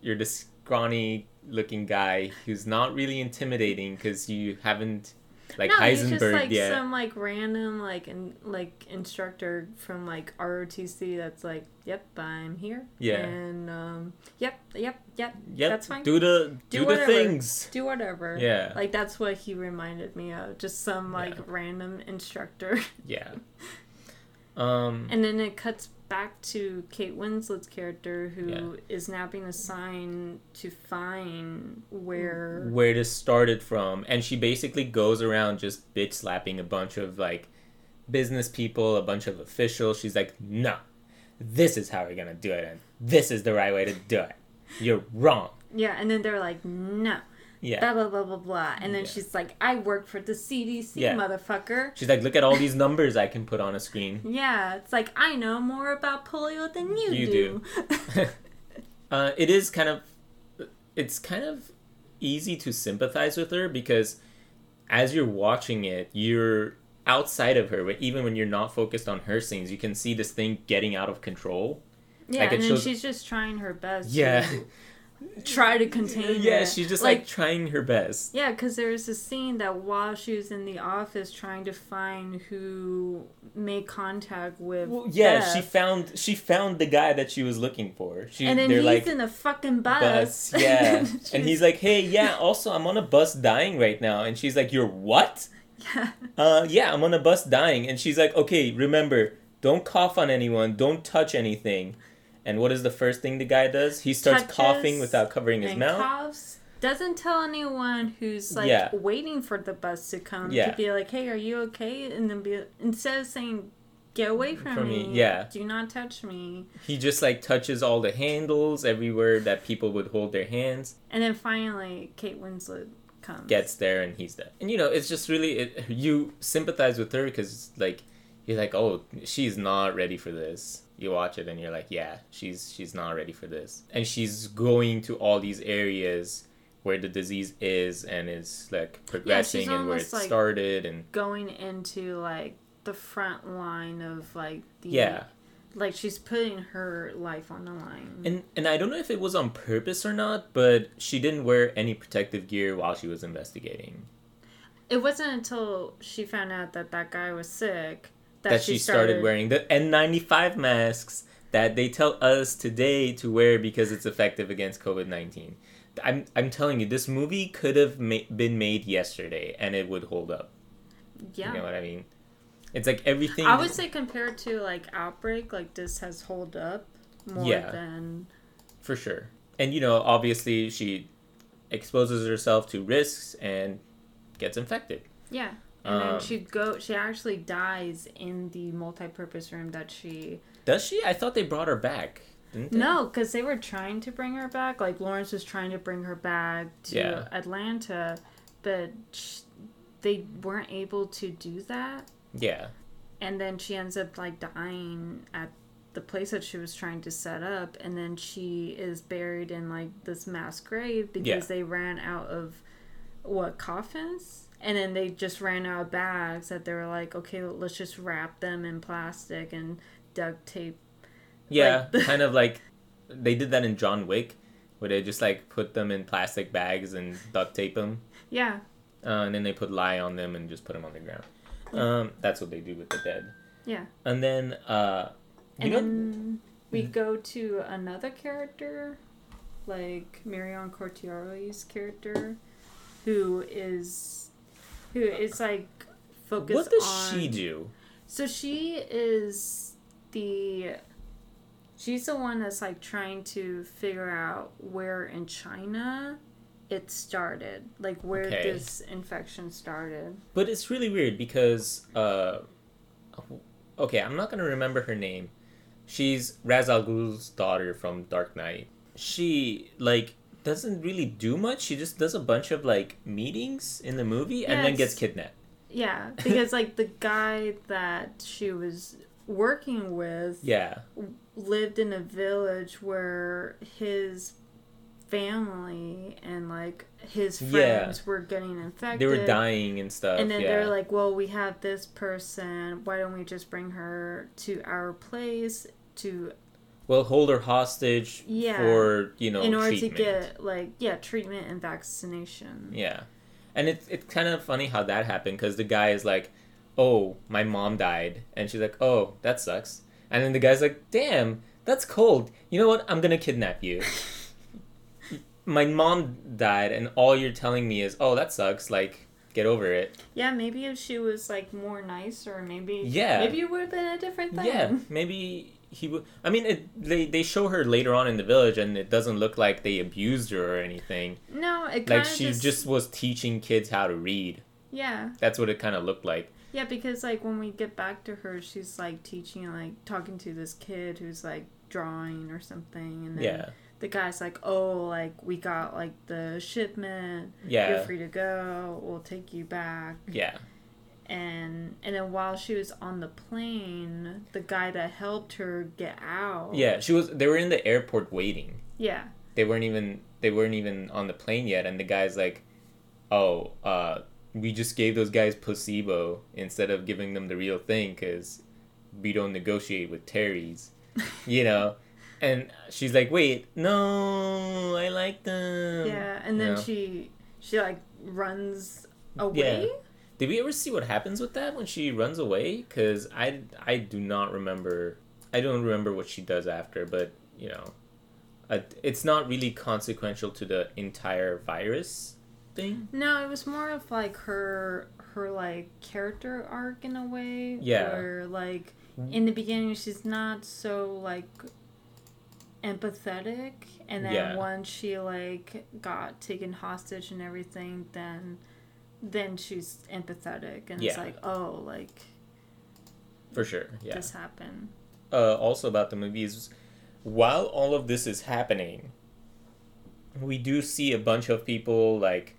you're this scrawny looking guy who's not really intimidating because you haven't like no, heisenberg he's just like yet some like random like in, like instructor from like ROTC that's like, yep, I'm here. Yeah. And um, yep, yep, yep. yep that's fine. do the Do do, the whatever. things Do whatever. Yeah. Like that's what he reminded me of, just some like Yeah. random instructor. yeah um And then it cuts back to Kate Winslet's character, who is now being assigned to find where. where this started from and she basically goes around just bitch slapping a bunch of like business people a bunch of officials she's like no this is how we're gonna do it and this is the right way to do it you're wrong Yeah, and then they're like, no. Yeah Blah blah blah blah blah, and then Yeah. she's like, "I work for the CDC, Yeah. motherfucker." she's like look at all these numbers i can put on a screen Yeah, it's like I know more about polio than you, You do. uh, it is kind of it's kind of easy to sympathize with her because as you're watching it you're outside of her but even when you're not focused on her scenes you can see this thing getting out of control yeah, Like, and then shows- she's just trying her best. yeah try to contain. yeah it. she's just like, trying her best Yeah, because there was a scene that while she was in the office trying to find who made contact with. well, yeah Beth, she found she found the guy that she was looking for she and then he's like in a fucking bus. bus yeah and She's- he's like hey yeah also i'm on a bus dying right now and she's like you're what yeah. uh yeah i'm on a bus dying and she's like okay remember don't cough on anyone don't touch anything and what is the first thing the guy does he starts Touches coughing without covering his mouth coughs. Doesn't tell anyone who's like Yeah. waiting for the bus to come Yeah. to be like, "Hey, are you okay?" And then be instead of saying, "Get away from, From me, me, yeah. do not touch me," he just like touches all the handles everywhere that people would hold their hands and then finally Kate Winslet comes. gets there and he's dead and you know it's just really it, you sympathize with her because like you're like oh she's not ready for this you watch it and you're like yeah she's she's not ready for this. And she's going to all these areas where the disease is and is like progressing and where it like, started and going into like the front line of like the yeah. like she's putting her life on the line. and and I don't know if it was on purpose or not but she didn't wear any protective gear while she was investigating. It wasn't until she found out that that guy was sick that, that, she started, wearing the N95 masks that they tell us today to wear because it's effective against COVID 19. I'm, I'm telling you, this movie could have ma- been made yesterday and it would hold up. Yeah. You know what I mean? It's like everything. I would say compared to like Outbreak, like this has hold up more Yeah. than For sure. And, you know, obviously she exposes herself to risks and gets infected. yeah. And then Um, she go she actually dies in the multi-purpose room that she Does she? I thought they brought her back. No, because they were trying to bring her back. Like Laurence was trying to bring her back to Yeah. Atlanta, but sh- they weren't able to do that. Yeah. And then she ends up like dying at the place that she was trying to set up, and then she is buried in like this mass grave because Yeah. they ran out of what coffins, and then they just ran out of bags that they were like, okay, let's just wrap them in plastic and duct tape. Yeah, Like- kind of like they did that in John Wick, where they just like put them in plastic bags and duct tape them, Yeah, uh, and then they put lye on them and just put them on the ground. Um, that's what they do with the dead. yeah. And then, uh, you And know, then we go to another character, like Marion Cotillard's character, who is who is like focused on. what does on. she do? So she is the. She's the one that's like trying to figure out where in China it started, like where Okay. this infection started. But it's really weird because, uh, okay, I'm not gonna remember her name. She's Ra's al Ghul's daughter from Dark Knight. She like doesn't really do much. She just does a bunch of like meetings in the movie and then gets kidnapped. Yeah, because like the guy that she was working with Yeah, lived in a village where his family and like his Yeah. friends were getting infected. they were dying and stuff. And then yeah. they're like, "Well, we have this person. Why don't we just bring her to our place to well, hold her hostage Yeah. for you know in order treatment. to get like yeah treatment and vaccination." Yeah, and it's it's kind of funny how that happened because the guy is like, "Oh, my mom died," and she's like, "Oh, that sucks," and then the guy's like, "Damn, that's cold. You know what? I'm gonna kidnap you." my mom died, and all you're telling me is, "Oh, that sucks." Like, get over it. Yeah, maybe if she was like more nice, or maybe Yeah. maybe it would have been a different thing. Yeah, maybe he would. I mean, it, they they show her later on in the village, and it doesn't look like they abused her or anything. No, it Like she just, just was teaching kids how to read. yeah That's what it kind of looked like. yeah because like when we get back to her, she's like teaching like talking to this kid who's like drawing or something, and then Yeah, the guy's like, "Oh, like we got like the shipment. yeah, You're free to go. We'll take you back." yeah. And and then while she was on the plane, the guy that helped her get out. Yeah, she was. They were in the airport waiting. Yeah. They weren't even. They weren't even on the plane yet, and the guy's like, "Oh, uh, we just gave those guys placebo instead of giving them the real thing because we don't negotiate with Terry's, you know." And she's like, "Wait, no, I like them." Yeah, and then Yeah. she she like runs away. Did we ever see what happens with that when she runs away? Because I, I do not remember. I don't remember what she does after, but you know, uh, it's not really consequential to the entire virus thing. No, it was more of like her her like character arc in a way. Yeah. Where like in the beginning she's not so like empathetic and then Yeah. once she like got taken hostage and everything then then she's empathetic and it's like oh like For sure, yeah. this happened uh, also about the movie is while all of this is happening, we do see a bunch of people like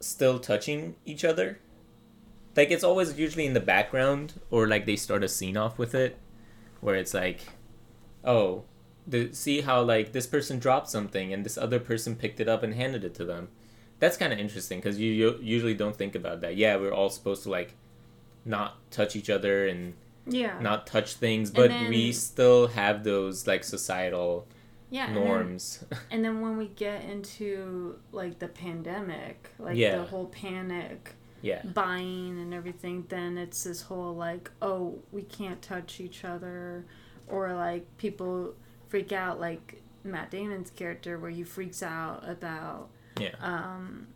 still touching each other. Like it's always usually in the background, or like they start a scene off with it, where it's like, oh, the, see how like this person dropped something and this other person picked it up and handed it to them. That's kind of interesting because you, you usually don't think about that. Yeah, we're all supposed to like not touch each other and yeah not touch things, but then- we still have those like societal yeah and then- norms. And then when we get into like the pandemic, like Yeah. the whole panic yeah, buying and everything, then it's this whole like, oh, we can't touch each other, or like people freak out, like Matt Damon's character, where he freaks out about yeah, um,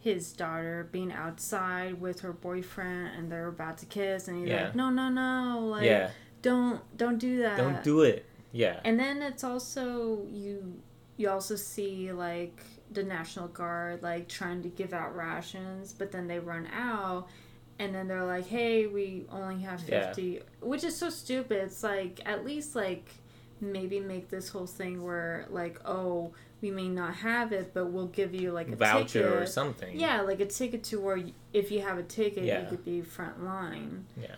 his daughter being outside with her boyfriend and they're about to kiss, and he's Yeah. like, no, no, no, like, yeah. don't, don't do that. Don't do it. Yeah, And then it's also you you also see like the National Guard like trying to give out rations, but then they run out and then they're like, "Hey, we only have Yeah. 50." Which is so stupid. It's like at least like maybe make this whole thing where like, "Oh, we may not have it, but we'll give you like a voucher ticket. or something. Yeah, like a ticket to where if you have a ticket, Yeah. you could be front line. yeah.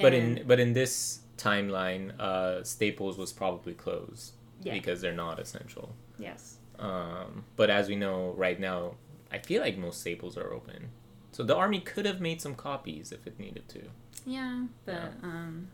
But in but in this timeline, uh, Staples was probably closed yeah, because they're not essential. yes. Um, but as we know right now, I feel like most staples are open. So the army could have made some copies if it needed to. Yeah, but Yeah. um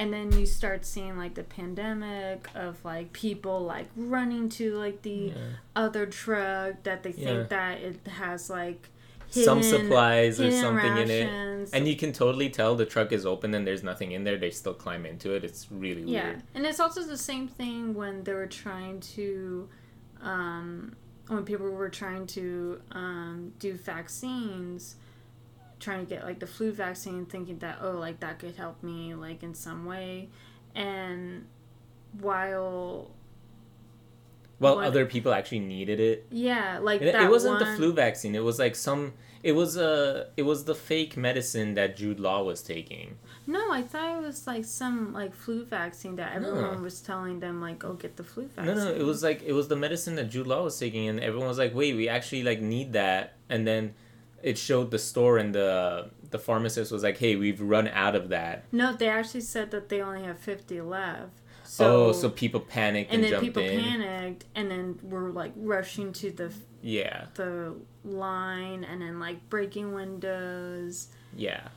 and then you start seeing like the pandemic of like people like running to like the Yeah. other truck that they think that it has like Some supplies or hidden something in it. And you can totally tell the truck is open and there's nothing in there. They still climb into it. It's really yeah, weird. and it's also the same thing when they were trying to, um, when people were trying to um, do vaccines, trying to get like the flu vaccine, thinking that oh like that could help me like in some way, and while while What- other people actually needed it. yeah like It, it wasn't the flu vaccine. It was like some. It was a. it was the fake medicine that Jude Law was taking. No, I thought it was like some like flu vaccine that everyone No. was telling them like oh get the flu vaccine. No, no, it was like it was the medicine that Jude Law was taking, and everyone was like, "Wait, we actually like need that." And then it showed the store, and the the pharmacist was like, "Hey, we've run out of that." No, they actually said that they only have fifty left. So, oh, so people panicked and, and then people in. panicked, and then were like rushing to the Yeah, the line, and then like breaking windows, yeah,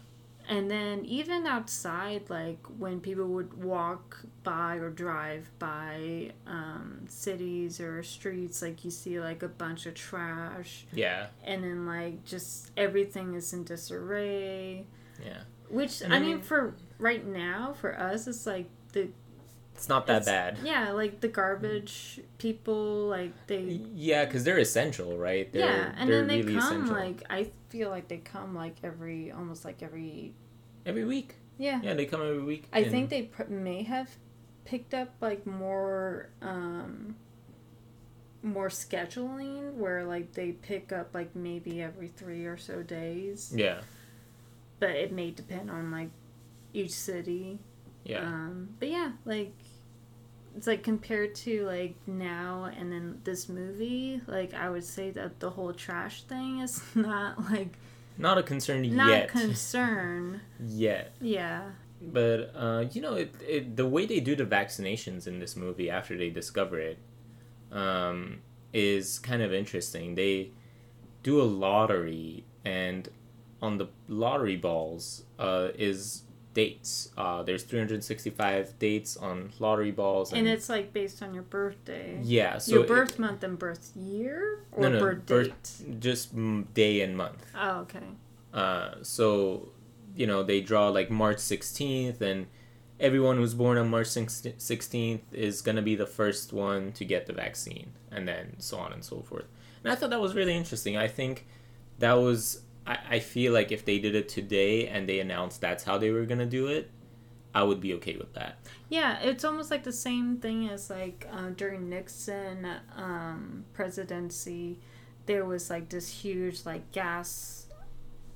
and then even outside, like when people would walk by or drive by um, cities or streets, like you see like a bunch of trash, yeah, and then like just everything is in disarray. yeah. Which I I mean, mean- for right now, for us, it's like the It's not that It's- bad. Yeah, like the garbage people, like they. Yeah, because they're essential, right? They're, yeah, and then they really come essential. like I feel like they come like every almost like every every week. yeah. Yeah, they come every week. I and- think they pr- may have picked up like more um more scheduling where like they pick up like maybe every 3 or so days, Yeah, but it may depend on like each city. yeah. Um, but yeah, like it's like compared to like now and then this movie, like I would say that the whole trash thing is not like not a concern yet. not yet. concern. yet. Yeah. But uh, you know, it, it the way they do the vaccinations in this movie after they discover it um, is kind of interesting. They do a lottery, and on the lottery balls uh, is dates. Uh, there's 365 dates on lottery balls, And it's like based on your birthday. yeah, so your it- birth month and birth year or No, no, birth birth- date? just day and month. Oh, okay. Uh, so, you know, they draw like March 16th, and everyone who's born on March 16th is going to be the first one to get the vaccine, and then so on and so forth. And I thought that was really interesting. I think that was, I, I feel like if they did it today and they announced that's how they were going to do it, I would be okay with that. Yeah, it's almost like the same thing as like uh, during Nixon um, presidency, there was like this huge like gas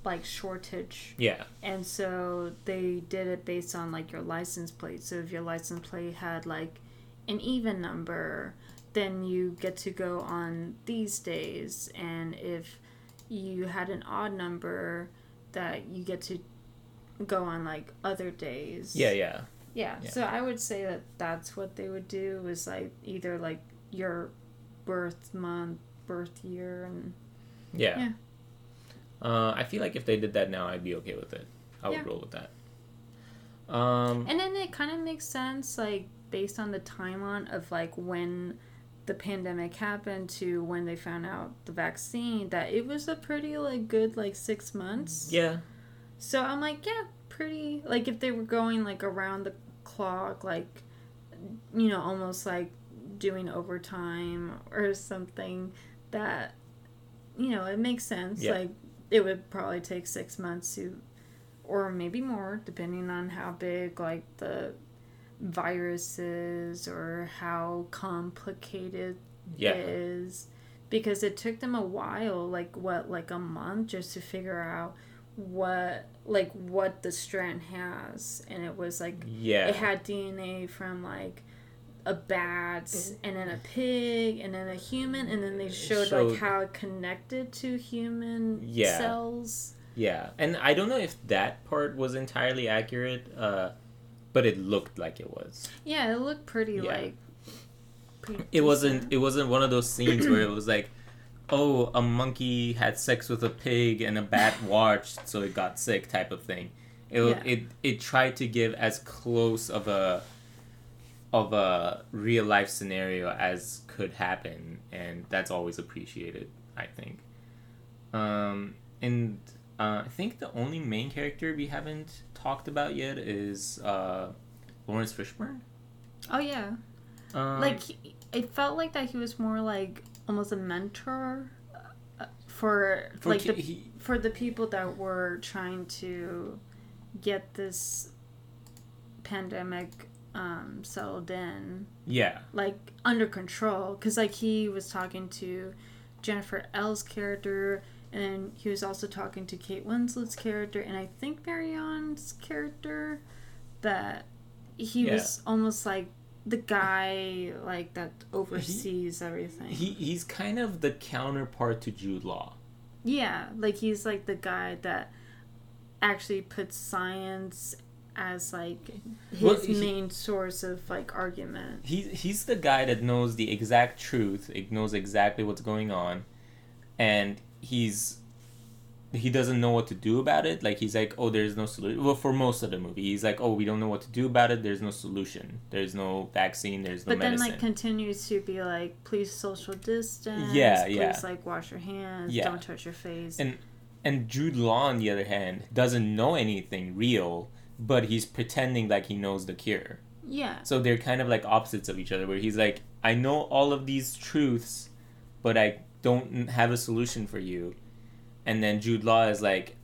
like shortage. Yeah, and so they did it based on like your license plate. So if your license plate had like an even number then you get to go on these days. And if you had an odd number that you get to go on like other days yeah, yeah. yeah, Yeah. so i would say that that's what they would do is like either like your birth month birth year and Yeah. Yeah. Uh, I feel like if they did that now, I'd be okay with it. I would Yeah. roll with that. Um, And then it kind of makes sense, like based on the timeline of like when the pandemic happened to when they found out the vaccine, that it was a pretty like good like six months. yeah, So I'm like, yeah, pretty. Like if they were going like around the clock, like you know, almost like doing overtime or something, that you know, it makes sense. Yeah. Like it would probably take six months to, or maybe more, depending on how big like the virus is or how complicated yeah, is. Because it took them a while like what like a month just to figure out what like what the strand has. And it was like yeah. it had dna from like a bat and then a pig and then a human. And then they showed, showed- like how it connected to human Yeah. cells. Yeah, and I don't know if that part was entirely accurate, uh, but it looked like it was. yeah it looked pretty Yeah. like pretty It wasn't. It wasn't one of those scenes where it was like, oh, a monkey had sex with a pig and a bat watched, so it got sick type of thing. It Yeah. it it tried to give as close of a of a real life scenario as could happen, and that's always appreciated. I think. Um, and uh, I think the only main character we haven't talked about yet is uh, Laurence Fishburne. Oh yeah. Um, like he- it felt like that he was more like almost a mentor uh, for, for like the he, for the people that were trying to get this pandemic um, settled in, yeah, like under control. Because like he was talking to Jennifer Ehle's character, and he was also talking to Kate Winslet's character, and I think Marion's character. That he Yeah. was almost like the guy like that oversees everything. he he's kind of the counterpart to Jude Law. Yeah, like he's like the guy that actually puts science as like his Well, he- main source of like argument. He's he's the guy that knows the exact truth. It knows exactly what's going on, and he's he doesn't know what to do about it. Like he's like, oh, there's no solution. Well, for most of the movie, he's like, oh, we don't know what to do about it. There's no solution. There's no vaccine. There's no but then like continues to be like, please social distance. Yeah, please, yeah. like wash your hands. Yeah. Don't touch your face. And- and Jude Law, on the other hand, doesn't know anything real, but he's pretending like he knows the cure. yeah, So they're kind of like opposites of each other, where he's like, I know all of these truths, but I don't have a solution for you. And then Jude Law is like,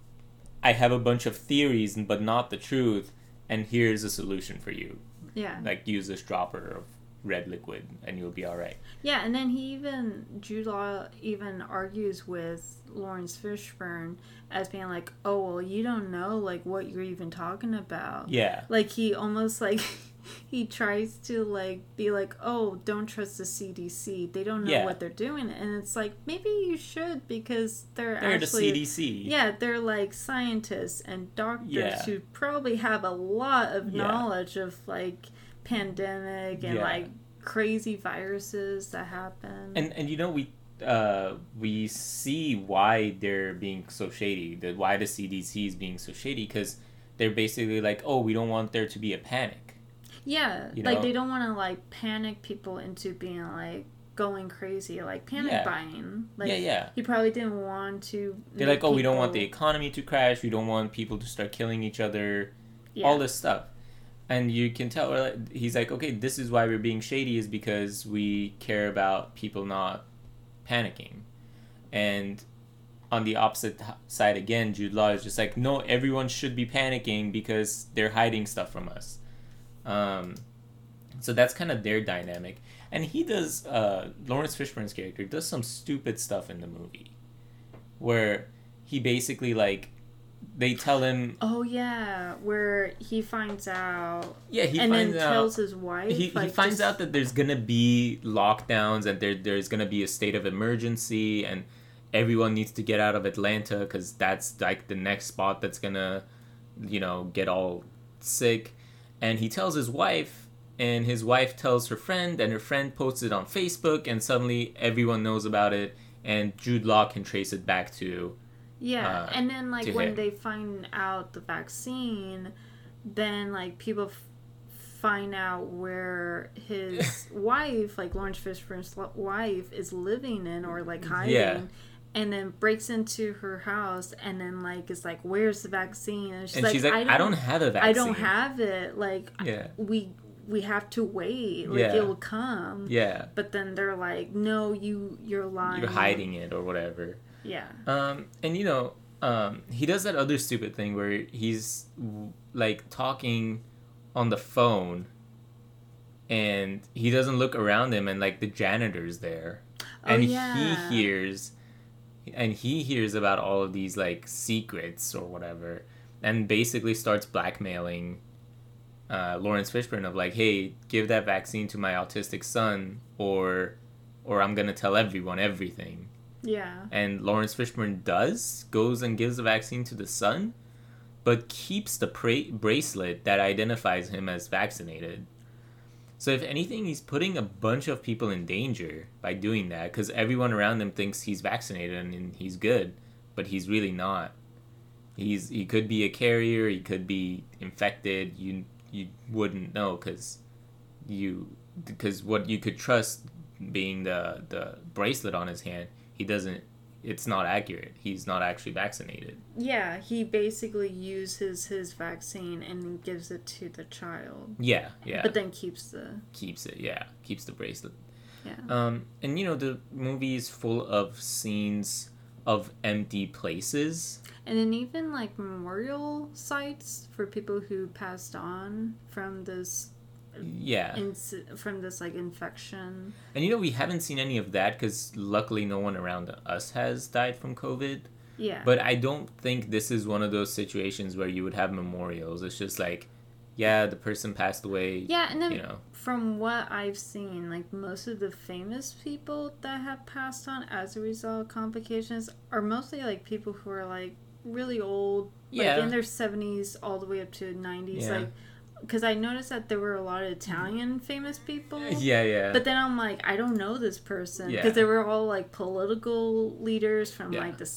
I have a bunch of theories, but not the truth, and here's a solution for you. yeah, Like, use this dropper of red liquid, and you'll be alright. yeah. And then he even Jude Law even argues with Laurence Fishburne as being like, oh well, you don't know like what you're even talking about. Yeah. like he almost like he tries to like be like oh don't trust the cdc they don't know Yeah. what they're doing and it's like maybe you should because they're, They're actually the CDC. yeah they're like scientists and doctors Yeah. who probably have a lot of Yeah. knowledge of like pandemic and like crazy viruses that happen And and you know we uh we see why they're being so shady. The why the CDC is being so shady because they're basically like, oh, we don't want there to be a panic. Yeah you like they don't want to like panic people into being like going crazy like panic Yeah. buying like yeah, yeah. He probably didn't want to. They're like, oh, we don't want the economy to crash. We don't want people to start killing each other. Yeah. All this stuff, and you can tell. He's like, okay, this is why we're being shady is because we care about people not panicking, and on the opposite side again, Jude Law is just like, no, everyone should be panicking because they're hiding stuff from us. Um, so that's kind of their dynamic, and he does. Uh, Laurence Fishburne's character does some stupid stuff in the movie, where he basically like they tell him Oh yeah, where he finds out yeah he and then out tells his wife. he, he finds just- out that there's gonna be lockdowns and there there's gonna be a state of emergency and everyone needs to get out of Atlanta because that's like the next spot that's gonna you know get all sick and he tells his wife and his wife tells her friend and her friend posts it on Facebook and suddenly everyone knows about it and Jude Law can trace it back to Yeah, uh, and then like when him. they find out the vaccine, then like people f- find out where his wife, like Laurence Fishburne's wife, is living in or like hiding. Yeah. And then breaks into her house, and then like is like, "Where's the vaccine?" And she's and like, she's like I don't, have a vaccine I don't have it. Like, yeah we we have to wait. Like Yeah. it will come. yeah But then they're like, "No, you you're lying. you're hiding it or whatever Yeah. Um, and you know, um, he does that other stupid thing where he's like talking on the phone, and he doesn't look around him, and like the janitor's there, Oh, and yeah. he hears, and he hears about all of these like secrets or whatever, and basically starts blackmailing. Uh, Laurence Fishburne of like, hey, give that vaccine to my autistic son, or, or I'm gonna tell everyone everything Yeah. and Laurence Fishburne does goes and gives the vaccine to the son, but keeps the pra- bracelet that identifies him as vaccinated. So if anything, he's putting a bunch of people in danger by doing that because everyone around him thinks he's vaccinated and he's good, but he's really not. He's he could be a carrier, he could be infected. You you wouldn't know because you because what you could trust being the the bracelet on his hand, he doesn't. It's not accurate. He's not actually vaccinated. Yeah, he basically uses his vaccine and gives it to the child. Yeah, yeah. But then keeps the keeps it. Yeah, keeps the bracelet. yeah. Um, and you know the movie is full of scenes of empty places. And then even like memorial sites for people who passed on from this Yeah, from this like infection. and you know we haven't seen any of that because luckily no one around us has died from COVID. Yeah. But I don't think this is one of those situations where you would have memorials. It's just like, yeah, the person passed away. yeah, and then You know. from what I've seen, like most of the famous people that have passed on as a result of complications are mostly like people who are like really old, Yeah. like in their seventies all the way up to nineties. Yeah. Like, because I noticed that there were a lot of Italian famous people. Yeah, yeah. But then I'm like, I don't know this person Yeah. because they were all like political leaders from Yeah. like the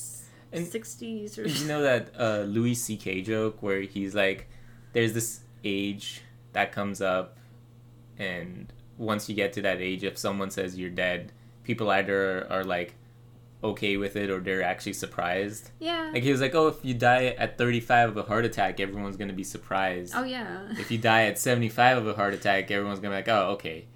And- 60s or Did you know that uh, Louis C.K. joke where he's like, there's this age that comes up, and once you get to that age, if someone says you're dead, people either are like okay with it or they're actually surprised. yeah. Like he was like, oh, if you die at 35 of a heart attack, everyone's gonna be surprised. oh yeah. if you die at 75 of a heart attack everyone's gonna be like oh okay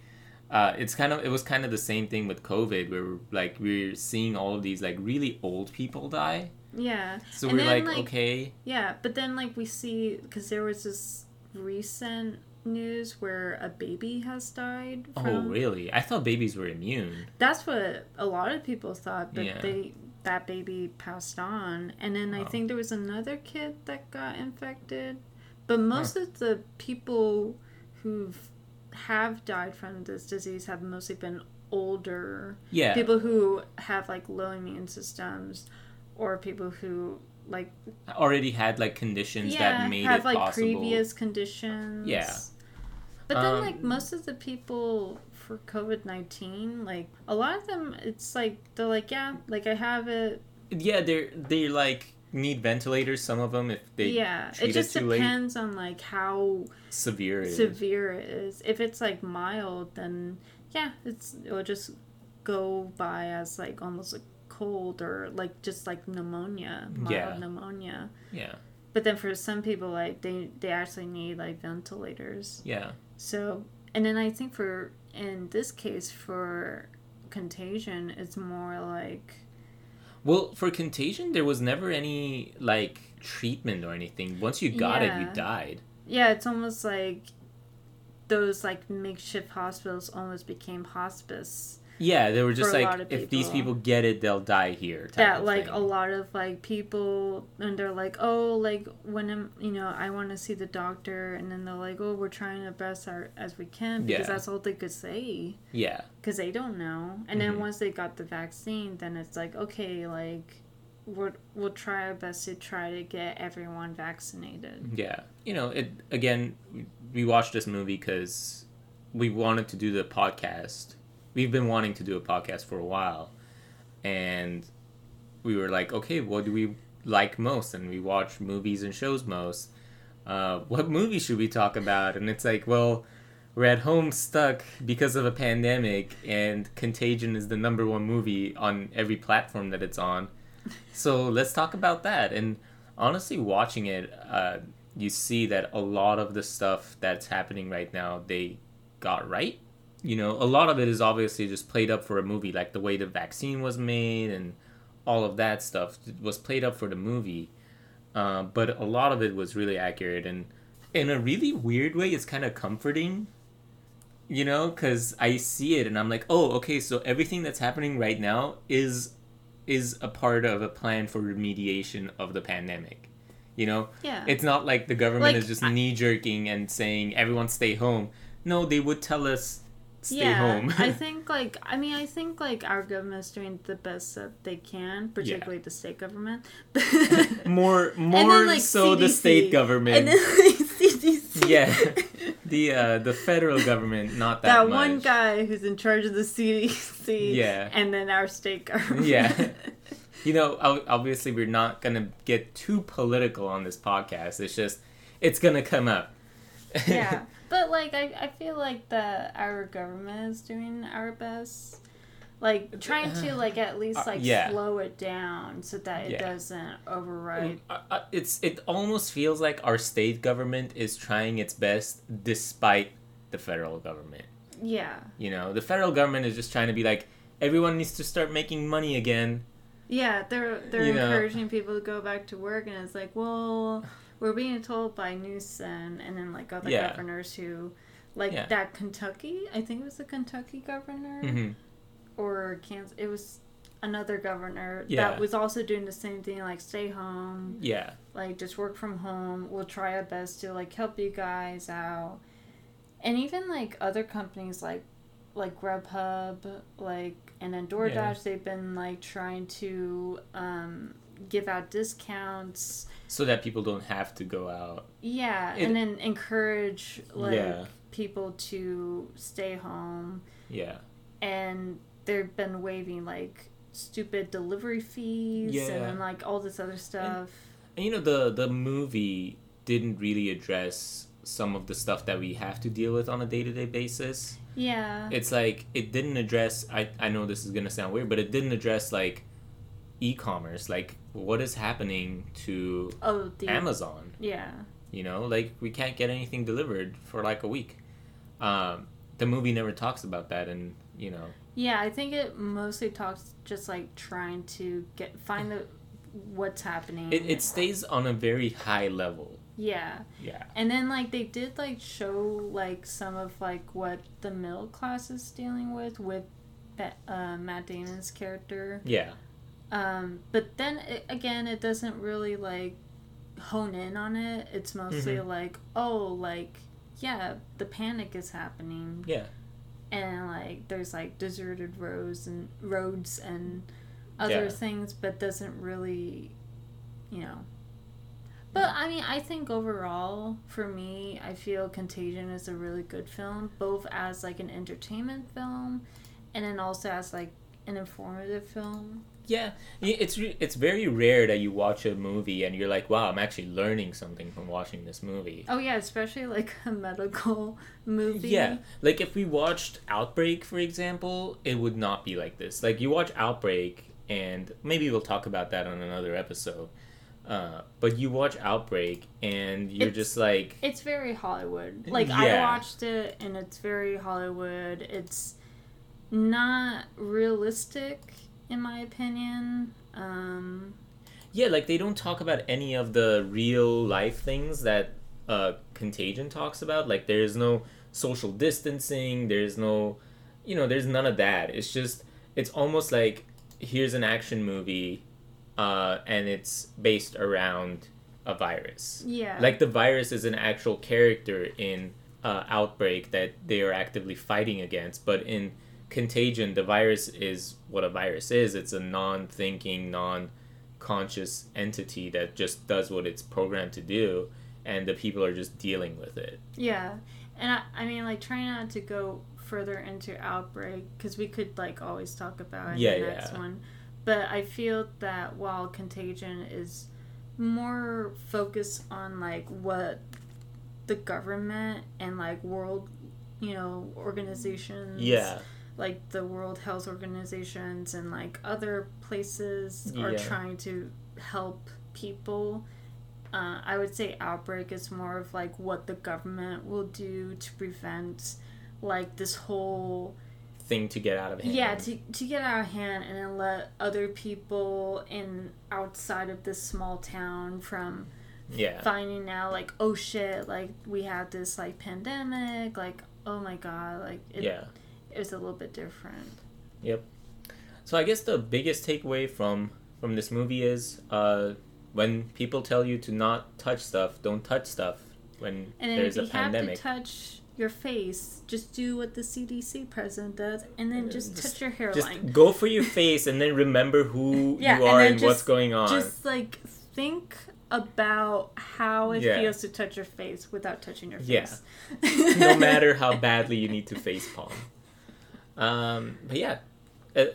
uh, it's kind of it was kind of the same thing with covid where like we're seeing all of these like really old people die Yeah. so And we're then, like, okay Yeah, but then like we see because there was this recent news where a baby has died. oh really i thought babies were immune That's what a lot of people thought, but Yeah. they that baby passed on, and then I Oh. think there was another kid that got infected. But most of the people who have died from this disease have mostly been older yeah people who have like low immune systems, or people who like already had like conditions that made have it like possible previous conditions. Yeah. But then, Um, like most of the people for COVID nineteen, like a lot of them, it's like they're like, yeah, like I have it. yeah they're they like need ventilators some of them if they yeah, it just late depends on like how severe it is. severe it is. If it's like mild, then yeah, it's it'll just go by as like almost a cold or like just like pneumonia, mild Yeah. pneumonia. yeah But then for some people, like they they actually need like ventilators. yeah So, and then I think for in this case for contagion, it's more like Well, for contagion, there was never any like treatment or anything. Once you got it, you died. yeah, it's almost like those like makeshift hospitals almost became hospice. Yeah, they were just like, if these people. get it, they'll die here. type that like thing. a lot of like people and they're like oh like when I'm you know I want to see the doctor and then they're like oh we're trying our best our, as we can because Yeah. that's all they could say Yeah, because they don't know and Mhm. then once they got the vaccine then it's like okay like we're, we'll try our best to try to get everyone vaccinated yeah. You know, it again. We watched this movie because we wanted to do the podcast. We've been wanting to do a podcast for a while, and we were like, okay, what do we like most? And we watch movies and shows most. Uh, what movie should we talk about? And it's like, well, we're at home stuck because of a pandemic, and Contagion is the number one movie on every platform that it's on. So let's talk about that. And honestly, watching it, uh, you see that a lot of the stuff that's happening right now, they got right. You know, a lot of it is obviously just played up for a movie, like the way the vaccine was made and all of that stuff was played up for the movie. Uh, but a lot of it was really accurate, and in a really weird way, it's kind of comforting. You know, because I see it and I'm like, oh, okay, so everything that's happening right now is is a part of a plan for remediation of the pandemic. You know, yeah it's not like the government Like, is just knee jerking and saying everyone stay home. No, they would tell us stay yeah, home. I think like I mean I think like our government is doing the best that they can, particularly the state government. more more then, like, so the state government. And then like CDC. yeah. the uh, the federal government, not that, that one guy who's in charge of the CDC. Yeah. And then our state government. Yeah. You know, obviously, we're not gonna get too political on this podcast. It's just, it's gonna come up. yeah. But like I, I feel like that our government is doing our best. Like trying to like at least Uh, like yeah. slow it down so that it Yeah. doesn't override Uh, uh, it's it almost feels like our state government is trying its best despite the federal government. Yeah. You know, the federal government is just trying to be like everyone needs to start making money again. Yeah, they're they're You know. encouraging people to go back to work and it's like, well, we're being told by Newsom and then like other Yeah. governors who like Yeah. that Kentucky, I think it was the Kentucky governor hmm or Kansas it was another governor Yeah. that was also doing the same thing like stay home Yeah, like just work from home we'll try our best to like help you guys out and even like other companies like like grubhub like and then doordash Yeah. they've been like trying to um give out discounts so that people don't have to go out. yeah It- and then encourage like Yeah. people to stay home Yeah, and they've been waiving like stupid delivery fees Yeah. and then like all this other stuff and you know the the movie didn't really address some of the stuff that we have to deal with on a day to day basis. yeah it's like it didn't address I, I know this is gonna sound weird but it didn't address like e-commerce like what is happening to oh the amazon? Yeah. You know like we can't get anything delivered for like a week. Um, the movie never talks about that and you know. Yeah, I think it mostly talks just like trying to get find the what's happening. it, it stays on a very high level. Yeah, yeah. And then like they did like show like some of like what the middle class is dealing with with uh, Matt Damon's character. yeah Um, but then it, again, it doesn't really like hone in on it. It's mostly Mhm. like oh like yeah the panic is happening yeah and like there's like deserted roads and roads and other Yeah. things but doesn't really you know but i mean i think overall for me i feel contagion is a really good film both as like an entertainment film and then also as like an informative film yeah it's it's very rare that you watch a movie and you're like wow i'm actually learning something from watching this movie. Oh yeah especially like a medical movie. Yeah, like if we watched Outbreak, for example, it would not be like this. Like you watch Outbreak, and maybe we'll talk about that on another episode. Uh, but you watch Outbreak, and you're It's- just like, it's very hollywood. Like i watched it and it's very hollywood. It's not realistic in my opinion um yeah, like they don't talk about any of the real life things that uh, Contagion talks about. Like there's no social distancing. There's no, you know, there's none of that. It's just, it's almost like here's an action movie, uh, and it's based around a virus. yeah like the virus is an actual character in uh, outbreak that they are actively fighting against but in contagion. The virus is what a virus is. It's a non-thinking non-conscious entity that just does what it's programmed to do and the people are just dealing with it. Yeah. And I, I mean like trying not to go further into outbreak because we could like always talk about Yeah, the next yeah. one. But i feel that while contagion is more focused on like what the government and like world you know organizations yeah like the World Health Organizations and like other places are trying to help people. Uh, I would say outbreak is more of like what the government will do to prevent like this whole thing to get out of hand. Yeah to, to get out of hand and then let other people in outside of this small town from yeah. finding out like oh shit like we have this like pandemic like oh my god like it, yeah it was a little bit different Yep. So I guess the biggest takeaway from from this movie is uh, when people tell you to not touch stuff, don't touch stuff when And there's if a you pandemic. have to touch your face, just do what the CDC president does, and then just, Just- touch your hairline. Just go for your face and then remember who Yeah, you are then and what's going on. Just like think about how it Yeah. feels to touch your face without touching your face. Yeah. face. no matter how badly you need to face palm. Um, but yeah, uh,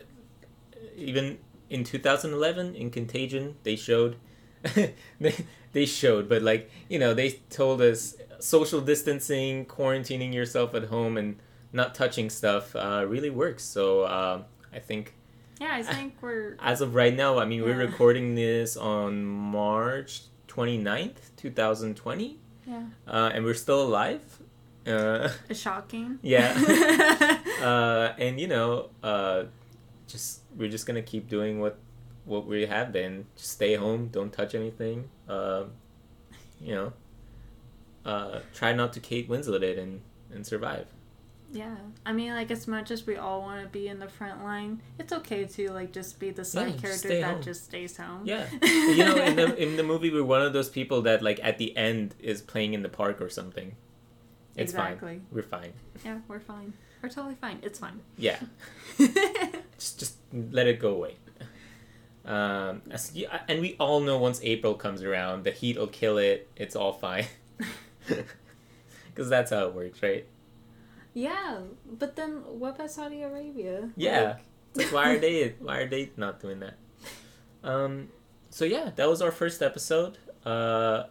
even in 2011 in Contagion, they showed they they showed, but like you know, they told us social distancing, quarantining yourself at home, and not touching stuff uh, really works. So um, I think Yeah, I think we're as of right now, I mean, we're recording this on March 29th, 2020, yeah uh, and we're still alive. Uh, shocking. Yeah. uh, and you know, uh, just we're just gonna keep doing what what we have been. Just stay home, don't touch anything. Uh, you know, uh, try not to Kate Winslet it and and survive. yeah, I mean, like as much as we all want to be in the front line, it's okay to like just be the side Yeah, character that home. just stays home. Yeah, you know, in the in the movie, we're one of those people that like at the end is playing in the park or something. It's Exactly. fine. We're fine. Yeah, we're fine. We're totally fine. It's fine. Yeah. just just let it go away. Um, as, yeah, and we all know once April comes around, the heat will kill it. It's all fine. Because that's how it works, right? yeah, but then what about Saudi Arabia? Yeah. Like, why are they why are they not doing that? Um, so yeah, that was our first episode. Uh,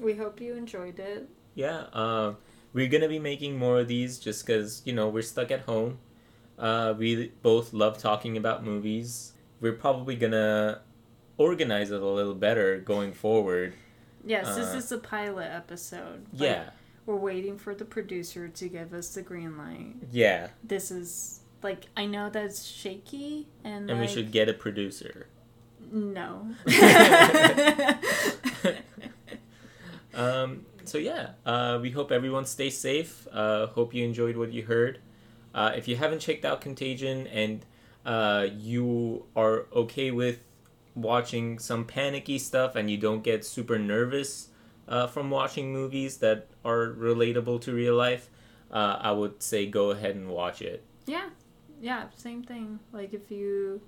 we hope you enjoyed it. yeah, uh, we're gonna be making more of these just because you know we're stuck at home. Uh, we both love talking about movies. We're probably gonna organize it a little better going forward. Yes, this Uh, is a pilot episode. Yeah, We're waiting for the producer to give us the green light. yeah, This is like I know that's shaky and, and we should get a producer. no. Um, so yeah, uh, we hope everyone stays safe. Uh, hope you enjoyed what you heard. Uh, if you haven't checked out Contagion and uh, you are okay with watching some panicky stuff and you don't get super nervous uh, from watching movies that are relatable to real life, uh, I would say go ahead and watch it. yeah, yeah, same thing. Like if you,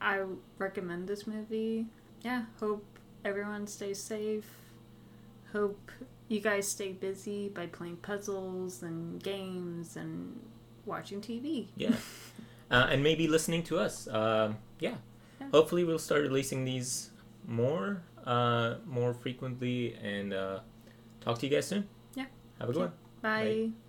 I recommend this movie. Yeah, hope everyone stays safe. Hope you guys stay busy by playing puzzles and games and watching TV. Yeah. uh, and maybe listening to us. Um yeah. Yeah. Hopefully, we'll start releasing these more, uh, more frequently, and uh, talk to you guys soon. Yeah. Have a good Okay. one. Bye.